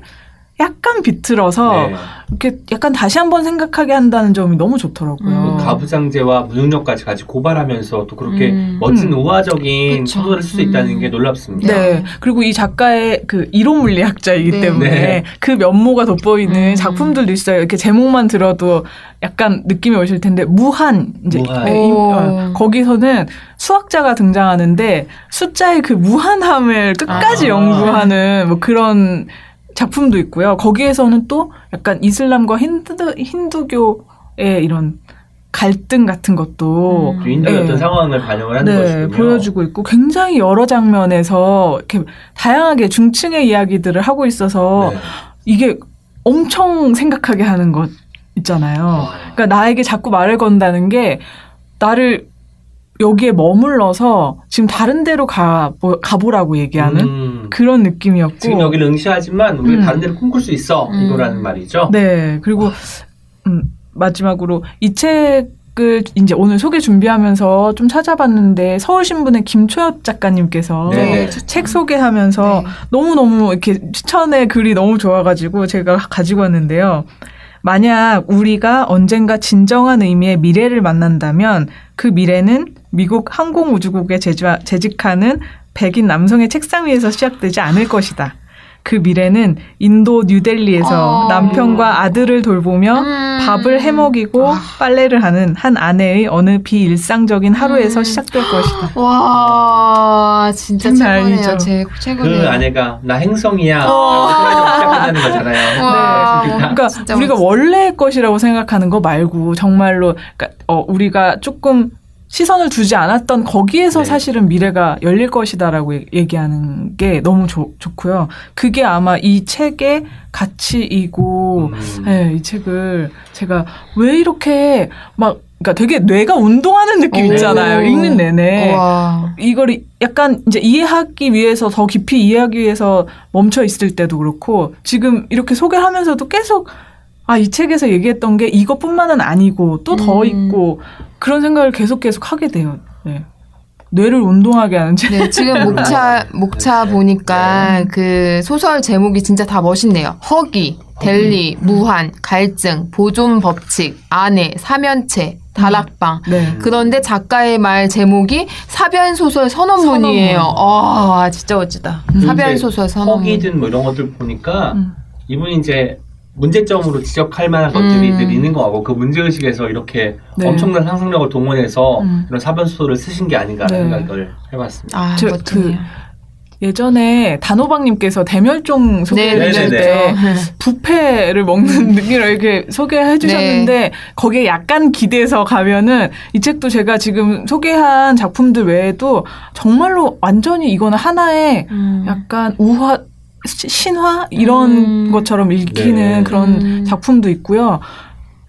약간 비틀어서 네. 이렇게 약간 다시 한번 생각하게 한다는 점이 너무 좋더라고요. 음. 가부장제와 무능력까지 같이 고발하면서 또 그렇게 음. 멋진 음. 우화적인 그쵸. 소설을 쓸 수 있다는 음. 게 놀랍습니다. 네. 그리고 이 작가의 그 이론 물리학자이기 네. 때문에 네. 그 면모가 돋보이는 음. 작품들도 있어요. 이렇게 제목만 들어도 약간 느낌이 오실 텐데 무한 이제 무한. 예, 이- 오. 어, 거기서는 수학자가 등장하는데 숫자의 그 무한함을 끝까지 아. 연구하는 뭐 그런 작품도 있고요. 거기에서는 또 약간 이슬람과 힌두 힌두교의 이런 갈등 같은 것도 음. 인도의 네. 어떤 상황을 반영을 하는 네, 것이군요. 보여주고 있고 굉장히 여러 장면에서 이렇게 다양하게 중층의 이야기들을 하고 있어서 네. 이게 엄청 생각하게 하는 것 있잖아요. 그러니까 나에게 자꾸 말을 건다는 게 나를 여기에 머물러서 지금 다른 데로 가 가보라고 얘기하는 음. 그런 느낌이었고 지금 여기를 응시하지만 우리가 음. 다른 데로 꿈꿀 수 있어 음. 이거라는 말이죠. 네 그리고 음, 마지막으로 이 책을 이제 오늘 소개 준비하면서 좀 찾아봤는데 서울신문의 김초엽 작가님께서 네네. 책 소개하면서 네. 너무너무 이렇게 추천의 글이 너무 좋아가지고 제가 가지고 왔는데요. 만약 우리가 언젠가 진정한 의미의 미래를 만난다면 그 미래는 미국 항공우주국에 재주- 재직하는 백인 남성의 책상 위에서 시작되지 않을 것이다. 그 미래는 인도 뉴델리에서 어. 남편과 아들을 돌보며 음. 밥을 해먹이고 아. 빨래를 하는 한 아내의 어느 비일상적인 하루에서 음. 시작될 것이다. 와 진짜 최고네요. 제그 최고네요. 아내가 나 행성이야. 어. 시작한다는 거잖아요. 와. 네, 진짜. 그러니까 우리가 멋지다. 원래 것이라고 생각하는 거 말고 정말로 그러니까 어, 우리가 조금 시선을 두지 않았던 거기에서 네. 사실은 미래가 열릴 것이다라고 얘- 얘기하는 게 너무 좋, 좋고요. 그게 아마 이 책의 가치이고 음. 네, 이 책을 제가 왜 이렇게 막 그러니까 되게 뇌가 운동하는 느낌 오. 있잖아요. 읽는 내내. 와. 이걸 약간 이제 이해하기 위해서 더 깊이 이해하기 위해서 멈춰 있을 때도 그렇고 지금 이렇게 소개하면서도 계속 아 이 책에서 얘기했던 게 이것뿐만은 아니고 또더 음. 있고 그런 생각을 계속 계속 하게 돼요. 네. 뇌를 운동하게 하는 책. 네, 지금 목차 목차 네. 보니까 네. 그 소설 제목이 진짜 다 멋있네요. 허기, 델리, 무한, 갈증, 보존 법칙, 아내, 사면체, 다락방. 네. 그런데 작가의 말 제목이 사변 소설 선언문이에요. 선언문. 아, 진짜 멋지다. 음. 사변 소설 선언문. 허기든 뭐 이런 것들 보니까 음. 이분이 이제 문제점으로 지적할 만한 것들이 음. 늘 있는 거 같고 그 문제의식에서 이렇게 네. 엄청난 상상력을 동원해서 음. 이런 사변소설을 쓰신 게 아닌가라는 네. 생각을 해봤습니다. 아, 저- 멋지네요. 예전에 단호박님께서 대멸종 소개를 네, 해줄 네, 때 네. 부패를 먹는 느낌으로 이렇게 소개해 주셨는데 거기에 약간 기대서 가면은 이 책도 제가 지금 소개한 작품들 외에도 정말로 완전히 이거는 하나의 음. 약간 우화 시- 신화 이런 음. 것처럼 읽히는 네. 그런 음. 작품도 있고요.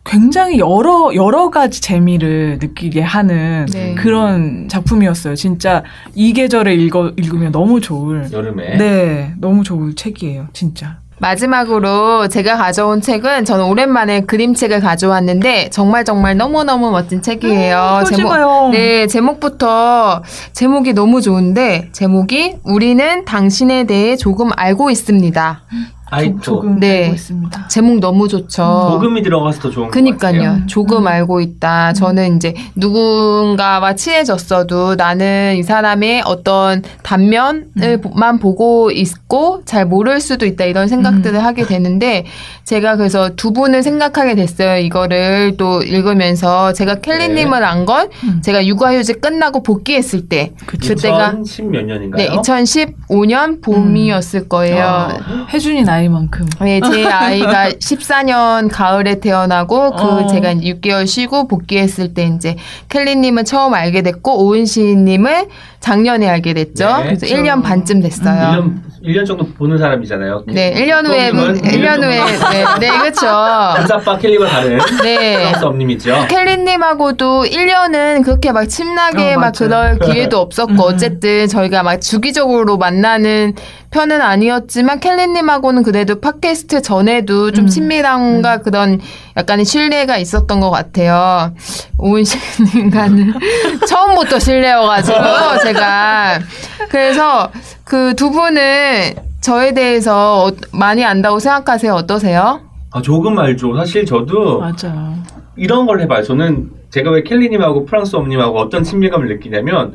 굉장히 여러 여러 가지 재미를 느끼게 하는 네. 그런 작품이었어요. 진짜 이 계절에 읽어 읽으면 너무 좋을. 여름에 네, 너무 좋을 책이에요, 진짜. 마지막으로 제가 가져온 책은 저는 오랜만에 그림책을 가져왔는데 정말 정말 너무너무 멋진 책이에요. 펼쳐봐요. 네, 제목부터 제목이 너무 좋은데 제목이 우리는 당신에 대해 조금 알고 있습니다. 아이토 조금 네. 알고 있습니다. 제목 너무 좋죠. 조금이 들어가서 더 좋은 것 그니까요. 같아요. 조금 알고 있다. 저는 이제 누군가와 친해졌어도 나는 이 사람의 어떤 단면을만 보고 있고 잘 모를 수도 있다 이런 생각들을 하게 되는데 제가 그래서 두 분을 생각하게 됐어요. 이거를 또 읽으면서 제가 켈리님을 안건 음. 제가 육아휴직 끝나고 복귀했을 때 그쵸. 그때가 2010몇 년인가요? 네 2015년 봄이었을 거예요. 아. 혜준이 나 이만큼. 네, 제 아이가 14년 가을에 태어나고 그 어. 제가 이제 6개월 쉬고 복귀했을 때 이제 켈리님은 처음 알게 됐고 오은시님을 작년에 알게 됐죠. 네, 그래서 그렇죠. 1년 반쯤 됐어요. 1년, 1년 정도 보는 사람이잖아요. 네, 1년 후에 그러면 1년 후에 네, 네, 그렇죠. 감사빠 켈리와 다른 네. 엄님이죠. 켈리님하고도 1년은 그렇게 막 침나게 어, 막. 그럴 기회도 없었고 음. 어쨌든 저희가 막 주기적으로 만나는 편은 아니었지만 켈리님하고는 그래도 팟캐스트 전에도 좀 음. 친밀함과 그런 약간의 신뢰가 있었던 것 같아요. 오은식님과는 처음부터 신뢰여가지고 제가 그래서 그 두 분은 저에 대해서 어- 많이 안다고 생각하세요? 어떠세요? 아, 조금 알죠. 사실 저도 맞아. 이런 걸 해봐요. 저는 제가 왜 켈리님하고 프랑스 엄님하고 어떤 친밀감을 느끼냐면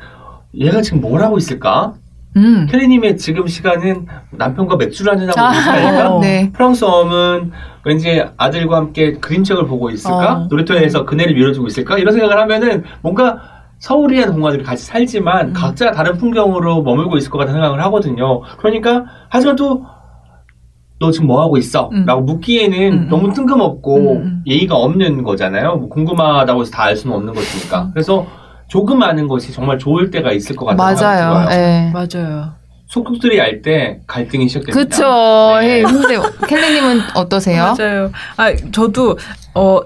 얘가 지금 뭘 하고 있을까? 음. 켈리님의 지금 시간은 남편과 맥주를 한잔하고 아? 어. 네. 프랑스 엄은 왠지 아들과 함께 그림책을 보고 있을까? 어. 놀이터에서 그네를 밀어주고 있을까? 이런 생각을 하면은 뭔가 서울이라는 공간을 같이 살지만 음. 각자 다른 풍경으로 머물고 있을 것 같다는 생각을 하거든요. 그러니까 하지만 또 너 지금 뭐 하고 있어? 음. 라고 묻기에는 음, 너무 뜬금없고 음, 음. 예의가 없는 거잖아요. 뭐 궁금하다고 해서 다 알 수는 없는 것이니까. 그래서 조금 아는 것이 정말 좋을 때가 있을 것 같다는 생각이 맞아요. 들어요. 예. 맞아요. 속속들이 알 때 갈등이 시작됩니다. 그쵸. 네. 예, 근데 켈리님은 어떠세요? 맞아요. 아, 저도, 어,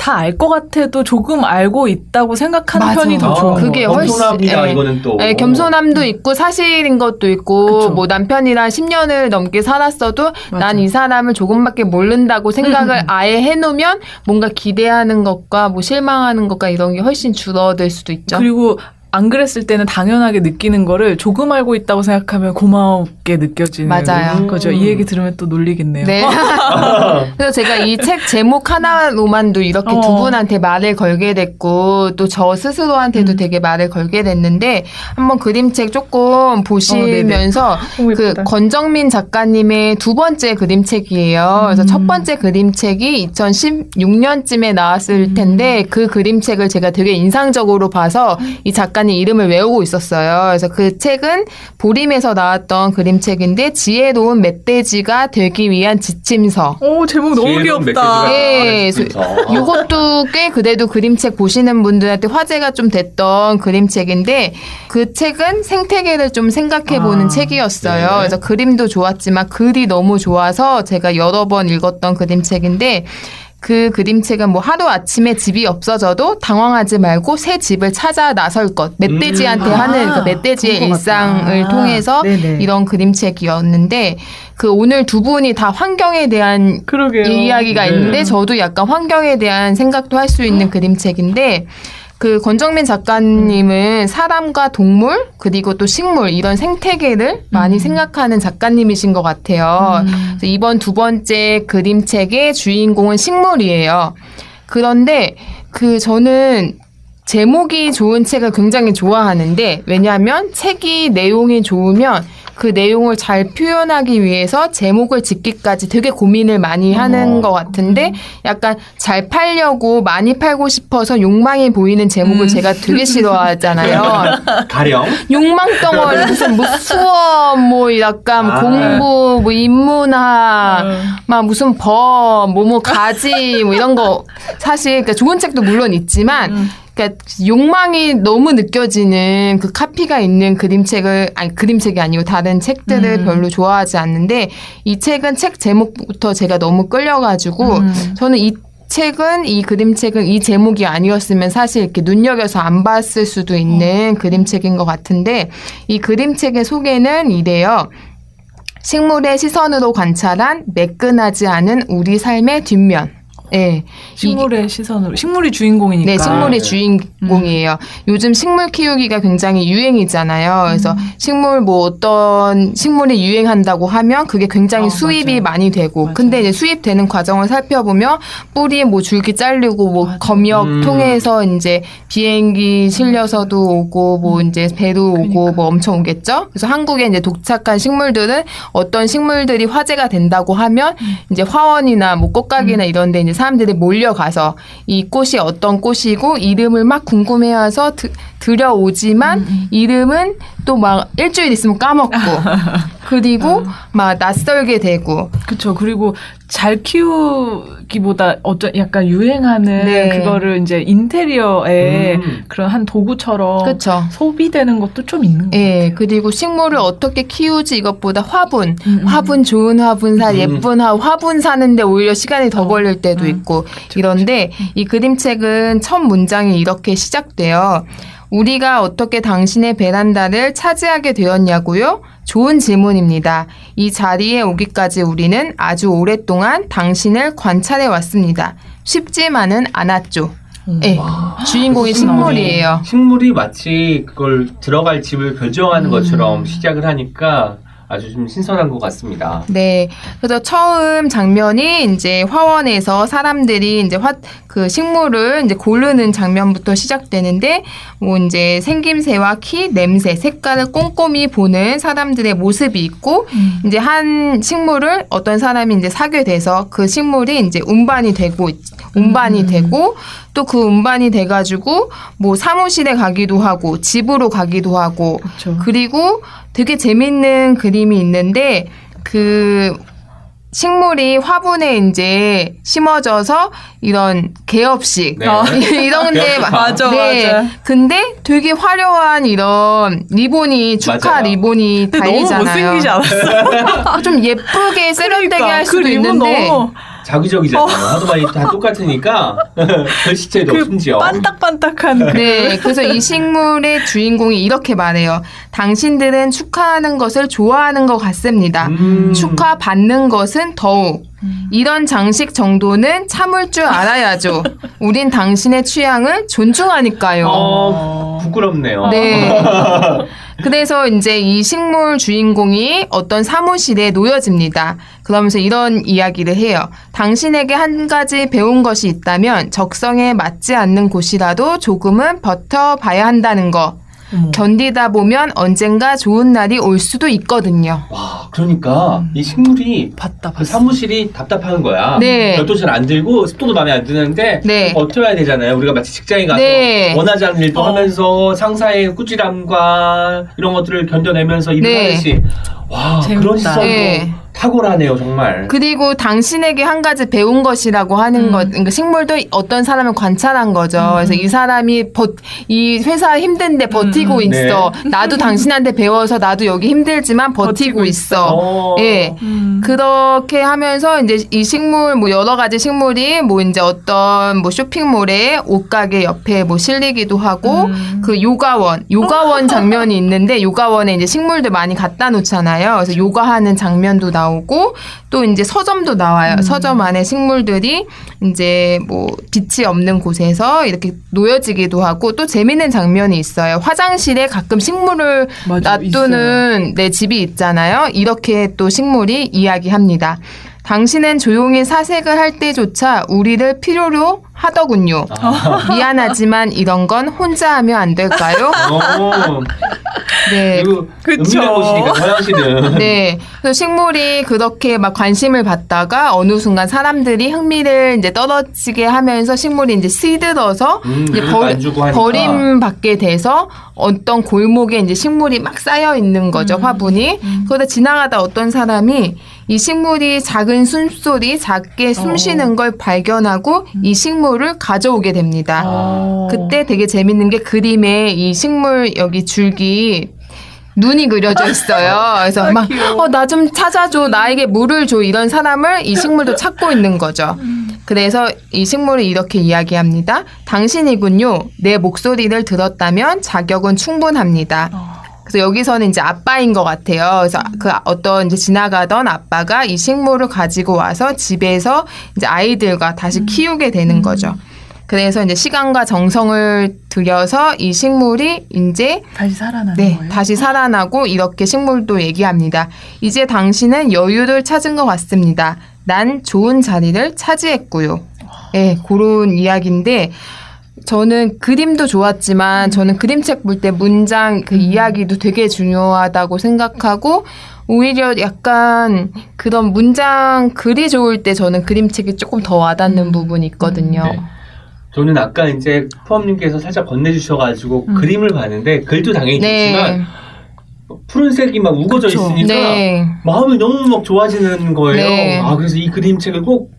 다 알 것 같아도 조금 알고 있다고 생각하는 맞아. 편이 더 아, 좋은 그게 것 같아요. 훨씬- 겸손합니다. 예. 이거는 또. 예, 겸손함도 있고 사실인 것도 있고 그쵸. 뭐 남편이랑 10년을 넘게 살았어도. 난 이 사람을 조금밖에 모른다고 생각을 음. 아예 해놓으면 뭔가 기대하는 것과 뭐 실망하는 것과 이런 게 훨씬 줄어들 수도 있죠. 그리고 안 그랬을 때는 당연하게 느끼는 거를 조금 알고 있다고 생각하면 고맙게 느껴지는 맞아요. 거죠. 이 얘기 들으면 또 놀리겠네요. 네. 그래서 제가 이 책 제목 하나로만도 이렇게 어. 두 분한테 말을 걸게 됐고 또 저 스스로한테도 음. 되게 말을 걸게 됐는데 한번 그림책 조금 보시면서 너무 그 어, 예쁘다. 권정민 작가님의 두 번째 그림책이에요. 그래서 음. 첫 번째 그림책이 2016년쯤에 나왔을 음. 텐데 그 그림책을 제가 되게 인상적으로 봐서 이 작가 님 이름을 외우고 있었어요. 그래서 그 책은 보림에서 나왔던 그림책인데 지혜로운 멧돼지가 되기 위한 지침서. 오, 제목 너무 귀엽다. 멧돼지가 예, 진짜. 요것도 꽤 그래도 그림책 보시는 분들한테 화제가 좀 됐던 그림책인데 그 책은 생태계를 좀 생각해보는 아, 책이었어요. 네. 그래서 그림도 좋았지만 글이 너무 좋아서 제가 여러 번 읽었던 그림책인데 그 그림책은 뭐 하루 아침에 집이 없어져도 당황하지 말고 새 집을 찾아 나설 것. 멧돼지한테 음. 하는 아, 그 멧돼지의 일상을. 통해서 네네. 이런 그림책이었는데 그 오늘 두 분이 다 환경에 대한 그러게요. 이 이야기가 네. 있는데 저도 약간 환경에 대한 생각도 할 수 있는 그림책인데 그 권정민 작가님은 사람과 동물 그리고 또 식물 이런 생태계를 많이 생각하는 작가님이신 것 같아요. 음. 이번 두 번째 그림책의 주인공은 식물이에요. 그런데 그 저는 제목이 좋은 책을 굉장히 좋아하는데 왜냐하면 책이 내용이 좋으면 그 내용을 잘 표현하기 위해서 제목을 짓기까지 되게 고민을 많이 하는 어. 것 같은데 약간 잘 팔려고 많이 팔고 싶어서 욕망이 보이는 제목을 음. 제가 되게 싫어하잖아요. 가령 욕망 덩어리 무슨 뭐 수업 뭐 약간 아. 공부 뭐 인문학 음. 막 무슨 법 뭐뭐 가지 뭐 이런 거 사실 그러니까 좋은 책도 물론 있지만 음. 그러니까 욕망이 너무 느껴지는 그 카피가 있는 그림책을 아니 그림책이 아니고 다른 책들을 음. 별로 좋아하지 않는데 이 책은 책 제목부터 제가 너무 끌려가지고 음. 저는 이 책은 이 그림책은 이 제목이 아니었으면 사실 이렇게 눈여겨서 안 봤을 수도 있는 그림책인 것 같은데 이 그림책의 소개는 이래요. 식물의 시선으로 관찰한 매끈하지 않은 우리 삶의 뒷면. 예. 식물의 시선으로 식물이 주인공이니까. 네, 식물이 네. 주인공이에요. 요즘 식물 키우기가 굉장히 유행이잖아요. 그래서 음. 식물 뭐 어떤 식물이 유행한다고 하면 그게 굉장히 어, 수입이 맞아요. 많이 되고, 맞아요. 근데 이제 수입되는 과정을 살펴보면 뿌리 뭐 줄기 잘리고 뭐 맞아요. 검역 음. 통해서 이제 비행기 실려서도 오고 뭐 이제 배도 오고 음. 그러니까. 뭐 엄청 오겠죠. 그래서 한국에 이제 독착한 식물들은 어떤 식물들이 화제가 된다고 하면 음. 이제 화원이나 뭐 꽃가게나 이런 데 이제 사람들이 몰려가서 이 꽃이 어떤 꽃이고 이름을 막 궁금해해서 드, 들여오지만 음, 이름은 또 막 일주일 있으면 까먹고 그리고 음. 막 낯설게 되고 그렇죠. 그리고 잘 키우기보다 어떤 약간 유행하는 네. 그거를 이제 인테리어에 음. 그런 한 도구처럼 그렇죠. 소비되는 것도 좀 있는 거 예, 그리고 식물을 어떻게 키우지 이것보다 화분, 음, 음. 화분 좋은 화분 사, 음. 예쁜 화, 화분 사는데 오히려 시간이 더 어, 걸릴 때도 음. 있고 이런데 이 그림책은 첫 문장이 이렇게 시작돼요. 우리가 어떻게 당신의 베란다를 차지하게 되었냐고요? 좋은 질문입니다. 이 자리에 오기까지 우리는 아주 오랫동안 당신을 관찰해 왔습니다. 쉽지만은 않았죠. 음. 예, 주인공이 식물이에요. 식물이 마치 그걸 들어갈 집을 결정하는 음. 것처럼 시작을 하니까 아주 좀 신선한 것 같습니다. 네. 그래서 처음 장면이 이제 화원에서 사람들이 이제 화, 그 식물을 이제 고르는 장면부터 시작되는데, 뭐 이제 생김새와 키, 냄새, 색깔을 꼼꼼히 보는 사람들의 모습이 있고, 음. 이제 한 식물을 어떤 사람이 이제 사게 돼서 그 식물이 이제 운반이 되고, 운반이 음. 되고, 또 그 운반이 돼가지고, 뭐 사무실에 가기도 하고, 집으로 가기도 하고, 그렇죠. 그리고 되게 재밌는 그림이 있는데 그 식물이 화분에 이제 심어져서 이런 개업식 네. 어. 이런데 개업식. 맞아, 네. 맞아. 근데 되게 화려한 이런 리본이 축하 맞아요. 리본이 근데 너무 달리잖아요. 못생기지 않았어? 좀 예쁘게 세련되게 그러니까, 할 수도 그 있는데 너무 자기적이잖아요. 하도 많이 다 똑같으니까 글씨체도 그 심지어. 반딱반딱한 그 네, 그래서 이 식물의 주인공이 이렇게 말해요. 당신들은 축하하는 것을 좋아하는 것 같습니다. 음. 축하 받는 것은 더욱. 이런 장식 정도는 참을 줄 알아야죠. 우린 당신의 취향을 존중하니까요. 어, 부끄럽네요. 네. 그래서 이제 이 식물 주인공이 어떤 사무실에 놓여집니다. 그러면서 이런 이야기를 해요. 당신에게 한 가지 배운 것이 있다면 적성에 맞지 않는 곳이라도 조금은 버텨봐야 한다는 거. 어머. 견디다 보면 언젠가 좋은 날이 올 수도 있거든요. 와, 그러니까 이 식물이 봤다 그 봤어. 사무실이 답답한 거야. 네. 별도 잘 안 들고 습도도 마음에 안 드는데 네. 버텨야 되잖아요. 우리가 마치 직장에 가서 네. 원하지 않는 일도 어. 하면서 상사의 꾸지람과 이런 것들을 견뎌내면서 일을 네. 하듯이 와 재밌다. 그런 시선도 네. 탁월하네요 정말. 그리고 당신에게 한 가지 배운 것이라고 하는 음. 것, 그러니까 식물도 어떤 사람을 관찰한 거죠. 그래서 이 사람이 버, 이 회사 힘든데 버티고 음. 있어. 나도 당신한테 배워서 나도 여기 힘들지만 버티고, 버티고 있어. 어. 예. 음. 그렇게 하면서 이제 이 식물 뭐 여러 가지 식물이 뭐 이제 어떤 뭐 쇼핑몰에 옷가게 옆에 뭐 실리기도 하고 음. 그 요가원 요가원 장면이 있는데 요가원에 이제 식물들 많이 갖다 놓잖아요. 그래서 요가하는 장면도 나 오고 또 이제 서점도 나와요. 음. 서점 안에 식물들이 이제 뭐 빛이 없는 곳에서 이렇게 놓여지기도 하고 또 재밌는 장면이 있어요. 화장실에 가끔 식물을 맞아, 놔두는 내 집이 있잖아요. 이렇게 또 식물이 이야기합니다. 당신은 조용히 사색을 할 때조차 우리를 필요로 하더군요. 아. 미안하지만 이런 건 혼자 하면 안 될까요? 어. 네. 서양시는 네. 그래서 식물이 그렇게 막 관심을 받다가 어느 순간 사람들이 흥미를 이제 떨어지게 하면서 식물이 이제 시들어서 음, 이제 하니까. 버림받게 돼서 어떤 골목에 이제 식물이 막 쌓여 있는 거죠, 음. 화분이. 그러다 지나가다 어떤 사람이 이 식물이 작은 숨소리, 작게 숨 어. 쉬는 걸 발견하고 이 식물을 가져오게 됩니다. 어. 그때 되게 재밌는 게 그림에 이 식물 여기 줄기 눈이 그려져 있어요. 그래서 막, 어, 나 좀 찾아줘. 나에게 물을 줘. 이런 사람을 이 식물도 찾고 있는 거죠. 그래서 이 식물이 이렇게 이야기합니다. 당신이군요. 내 목소리를 들었다면 자격은 충분합니다. 그래서 여기서는 이제 아빠인 것 같아요. 그래서 그 어떤 이제 지나가던 아빠가 이 식물을 가지고 와서 집에서 이제 아이들과 다시 키우게 되는 거죠. 그래서 이제 시간과 정성을 들여서 이 식물이 이제 다시 살아나는 네, 거예요? 다시 살아나고 이렇게 식물도 얘기합니다. 이제 당신은 여유를 찾은 것 같습니다. 난 좋은 자리를 차지했고요. 예, 그런 이야기인데 저는 그림도 좋았지만 저는 그림책 볼 때 문장 그 이야기도 되게 중요하다고 생각하고 오히려 약간 그런 문장 글이 좋을 때 저는 그림책이 조금 더 와닿는 부분이 있거든요. 네. 저는 아까 이제 포함님께서 살짝 건네주셔가지고 음. 그림을 봤는데 글도 당연히 네. 좋지만 푸른색이 막 우거져 그쵸. 있으니까 네. 마음이 너무 막 좋아지는 거예요. 네. 아 그래서 이 그림책을 꼭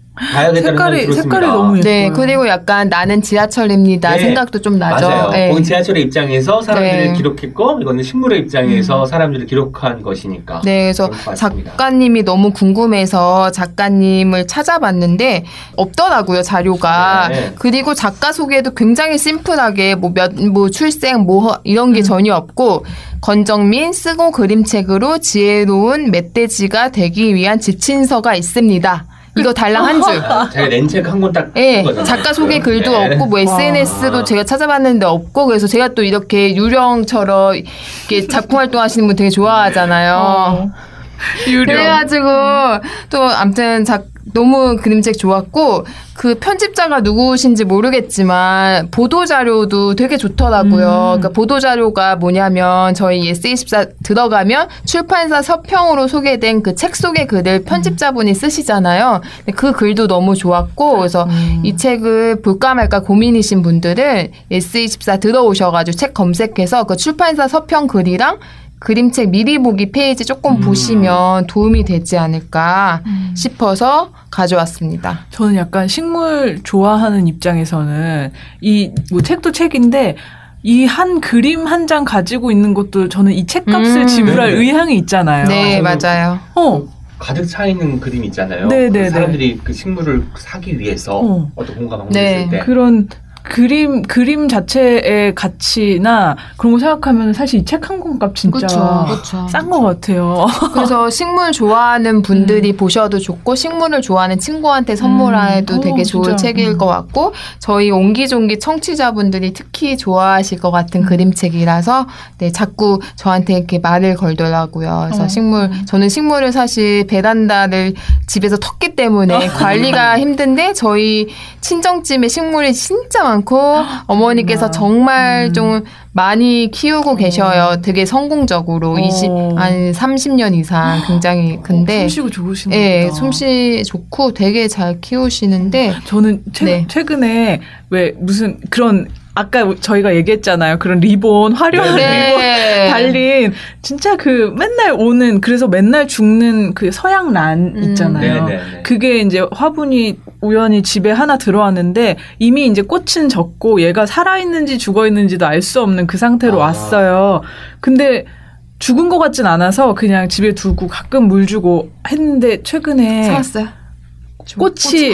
색깔이. 색깔이 너무 예뻐요. 네, 그리고 약간 나는 지하철입니다 네. 생각도 좀 나죠. 맞아요. 네. 거기 지하철의 입장에서 사람들을 네. 기록했고 이거는 식물의 입장에서 사람들을 기록한 것이니까. 네, 그래서. 작가님이 너무 궁금해서 작가님을 찾아봤는데 없더라고요 자료가. 네. 그리고 작가 소개도 굉장히 심플하게 뭐몇뭐 출생 뭐 이런 게 전혀 없고 건정민 쓰고 그림책으로 지혜로운 멧돼지가 되기 위한 지친서가 있습니다. 이거 달랑 한 줄. 아, 제가 렌책 한 권딱 예, 작가 소개 글도 네. 없고 뭐 SNS도 제가 찾아봤는데 없고 그래서 제가 또 이렇게 유령처럼 이렇게 작품 활동하시는 분 되게 좋아하잖아요. 어. 유령. 그래가지고 또 아무튼 작 너무 그림책 좋았고 그 편집자가 누구신지 모르겠지만 보도 자료도 되게 좋더라고요. 그러니까 보도 자료가 뭐냐면 저희 S24 들어가면 출판사 서평으로 소개된 그 책 속의 글을 편집자분이 쓰시잖아요. 그 글도 너무 좋았고 그래서 이 책을 볼까 말까 고민이신 분들은 S24 들어오셔가지고 책 검색해서 그 출판사 서평 글이랑 그림책 미리 보기 페이지 조금 보시면 도움이 되지 않을까 싶어서 가져왔습니다. 저는 약간 식물 좋아하는 입장에서는 이 뭐 책도 책인데 이 한 그림 한 장 가지고 있는 것도 저는 이 책값을 음. 지불할 네네. 의향이 있잖아요. 네, 맞아요. 어, 가득 차 있는 그림 있잖아요. 네, 네, 그 사람들이 그 식물을 사기 위해서 어. 어. 떤 공간 네. 방문했을 때 그런 그림 그림 자체의 가치나 그런 거 생각하면 사실 이 책 한 권값 진짜. 싼 것 같아요. 그래서 식물 좋아하는 분들이 보셔도 좋고 식물을 좋아하는 친구한테 선물해도 음. 되게 어, 좋은 진짜. 책일 음. 것 같고 저희 옹기종기 청취자분들이 특히 좋아하실 것 같은 그림책이라서 네 자꾸 저한테 이렇게 말을 걸더라고요. 그래서 어. 식물 저는 식물을 사실 베란다를 집에서 텄기 때문에 관리가 힘든데 저희 친정집에 식물이 진짜 많고 어머니께서. 정말 음. 좀 많이 키우고 계셔요. 되게 성공적으로 어. 20, 한 30년 이상 굉장히 근데 숨쉬고 좋으신 예, 거다. 솜씨 좋고 되게 잘 키우시는데 저는 최, 네. 최근에 왜 무슨 그런 아까 저희가 얘기했잖아요. 그런 리본 화려한 네. 리본 네. 달린 진짜 그 맨날 오는 그래서 맨날 죽는 그 서양 란 음. 있잖아요. 네, 네, 네. 그게 이제 화분이 우연히 집에 하나 들어왔는데 이미 이제 꽃은 졌고 얘가 살아 있는지 죽어 있는지도 알 수 없는 그 상태로 아. 왔어요. 근데 죽은 것 같진 않아서 그냥 집에 두고 가끔 물 주고 했는데 최근에 살았어요. 꽃이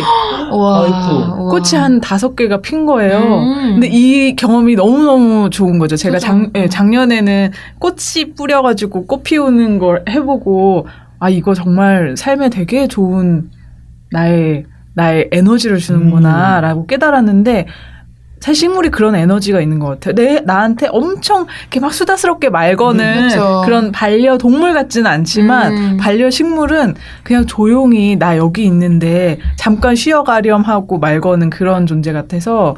와, 아이쿠. 우와. 꽃이 한 다섯 개가 핀 거예요. 음. 근데 이 경험이 너무 너무 좋은 거죠. 제가. 작, 예, 작년에는 꽃이 뿌려가지고 꽃 피우는 걸 해보고, 아, 이거 정말 삶에 되게 좋은 나의, 나의 에너지를 주는구나, 음. 라고 깨달았는데, 사실 식물이 그런 에너지가 있는 것 같아요. 내, 나한테 엄청 이렇게 막 수다스럽게 말 거는 음, 그쵸. 그런 반려 동물 같지는 않지만, 음. 반려 식물은 그냥 조용히 나 여기 있는데 잠깐 쉬어가렴 하고 말 거는 그런 존재 같아서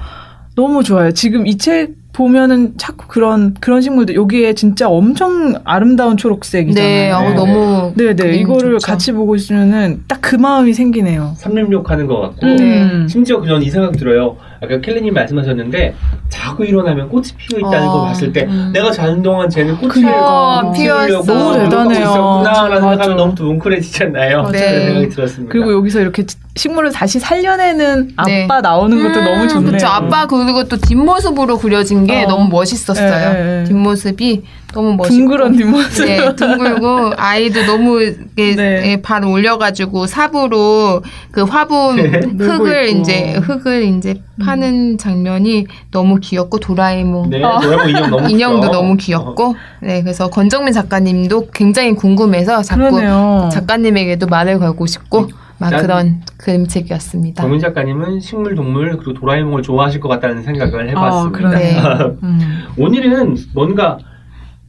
너무 좋아요. 지금 이 책 보면은 자꾸 그런 그런 식물들 여기에 진짜 엄청 아름다운 초록색이잖아요. 네, 어, 네. 너무 네, 네. 이거를 좋죠. 같이 보고 있으면은 딱 그 마음이 생기네요. 삼림욕하는 것 같고 음. 심지어 그전 이 생각 들어요. 아까 켈리님 말씀하셨는데 자고 일어나면 꽃이 피어 있다는 어, 거 봤을 때 음. 내가 자는 동안 쟤는 꽃을 그러니까. 피우려고. 너무 대단해요. 있었구나라는. 생각하면 너무 또 뭉클해지잖아요. 그런 생각이 들었습니다. 그리고 여기서 이렇게 식물을 다시 살려내는 아빠 네. 나오는 것도 너무 좋네요. 그렇죠. 아빠 그리고 또 뒷모습으로 그려진 게 어. 너무 멋있었어요. 예. 뒷모습이 너무 멋있고 둥그런 뒷모습. 네, 둥글고 아이도 너무 이렇게 네. 예, 발 올려가지고 삽으로 그 화분 놀고 흙을. 이제 흙을 이제 파는 장면이 너무 귀엽고 도라에몽 네, 도라에몽 인형 너무 인형도 귀여워. 너무 귀엽고 네 그래서 권정민 작가님도 굉장히 궁금해서 자꾸 그러네요. 작가님에게도 말을 걸고 싶고 막 난- 그런 그림책이었습니다. 정민 작가님은 식물, 동물 그리고 도라에몽을 좋아하실 것 같다는 생각을 해봤습니다. 아. 네. 음. 오늘은 뭔가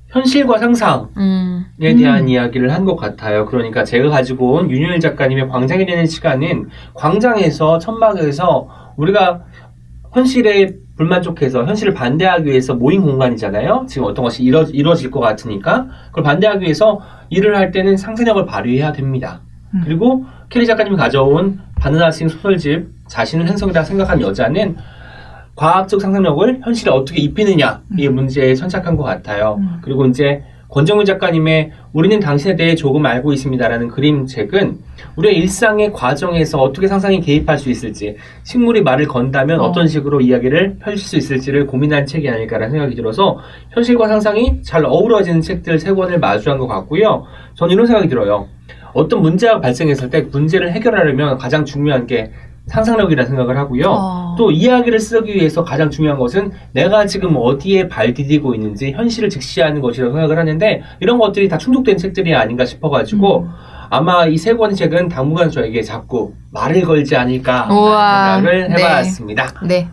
현실과 상상에 음, 대한 이야기를 한 것 같아요. 그러니까 제가 가지고 온 윤여일 작가님의 광장이 되는 시간은 광장에서 천막에서 우리가 현실에 불만족해서 현실을 반대하기 위해서 모인 공간이잖아요. 지금 어떤 것이 이뤄, 이루어질 것 같으니까 그걸 반대하기 위해서 일을 할 때는 상상력을 발휘해야 됩니다. 음. 그리고 캘리 작가님이 가져온 반다나 싱 소설집 자신을 행성이라 생각한 여자는 과학적 상상력을 현실에 어떻게 입히느냐 이 문제에 천착한 것 같아요. 음. 그리고 이제 권정민 작가님의 우리는 당신에 대해 조금 알고 있습니다라는 그림책은 우리의 일상의 과정에서 어떻게 상상이 개입할 수 있을지 식물이 말을 건다면 어. 어. 떤 식으로 이야기를 펼칠 수 있을지를 고민한 책이 아닐까라는 생각이 들어서 현실과 상상이 잘 어우러지는 책들 세 권을 마주한 것 같고요. 저는 이런 생각이 들어요. 어떤 문제가 발생했을 때 문제를 해결하려면 가장 중요한 게 상상력이라는 생각을 하고요. 어. 또 이야기를 쓰기 위해서 가장 중요한 것은 내가 지금 어디에 발 디디고 있는지 현실을 직시하는 것이라고 생각을 하는데 이런 것들이 다 충족된 책들이 아닌가 싶어가지고 아마 이 세 권의 책은 당분간 저에게 자꾸 말을 걸지 않을까 생각을 네. 해봤습니다. 네.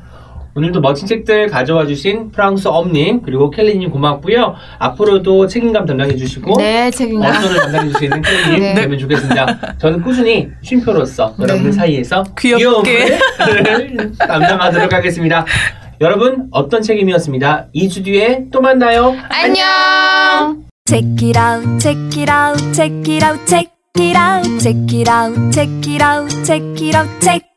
오늘도 멋진 책들 가져와 주신 프랑스 엄님 그리고 켈리님 고맙고요. 앞으로도 책임감 담당해 주시고 네, 책임감. 어선을 담당해 주시는 켈리님 네. 되면 좋겠습니다. 저는 꾸준히 쉼표로서 여러분들 사이에서 귀엽게. 담당하도록 하겠습니다. 여러분 어떤 책임이었습니다. 2주 뒤에 또 만나요. 안녕! Check it out, check it out, check it out, check it out, check it out, check it out, check it out, check.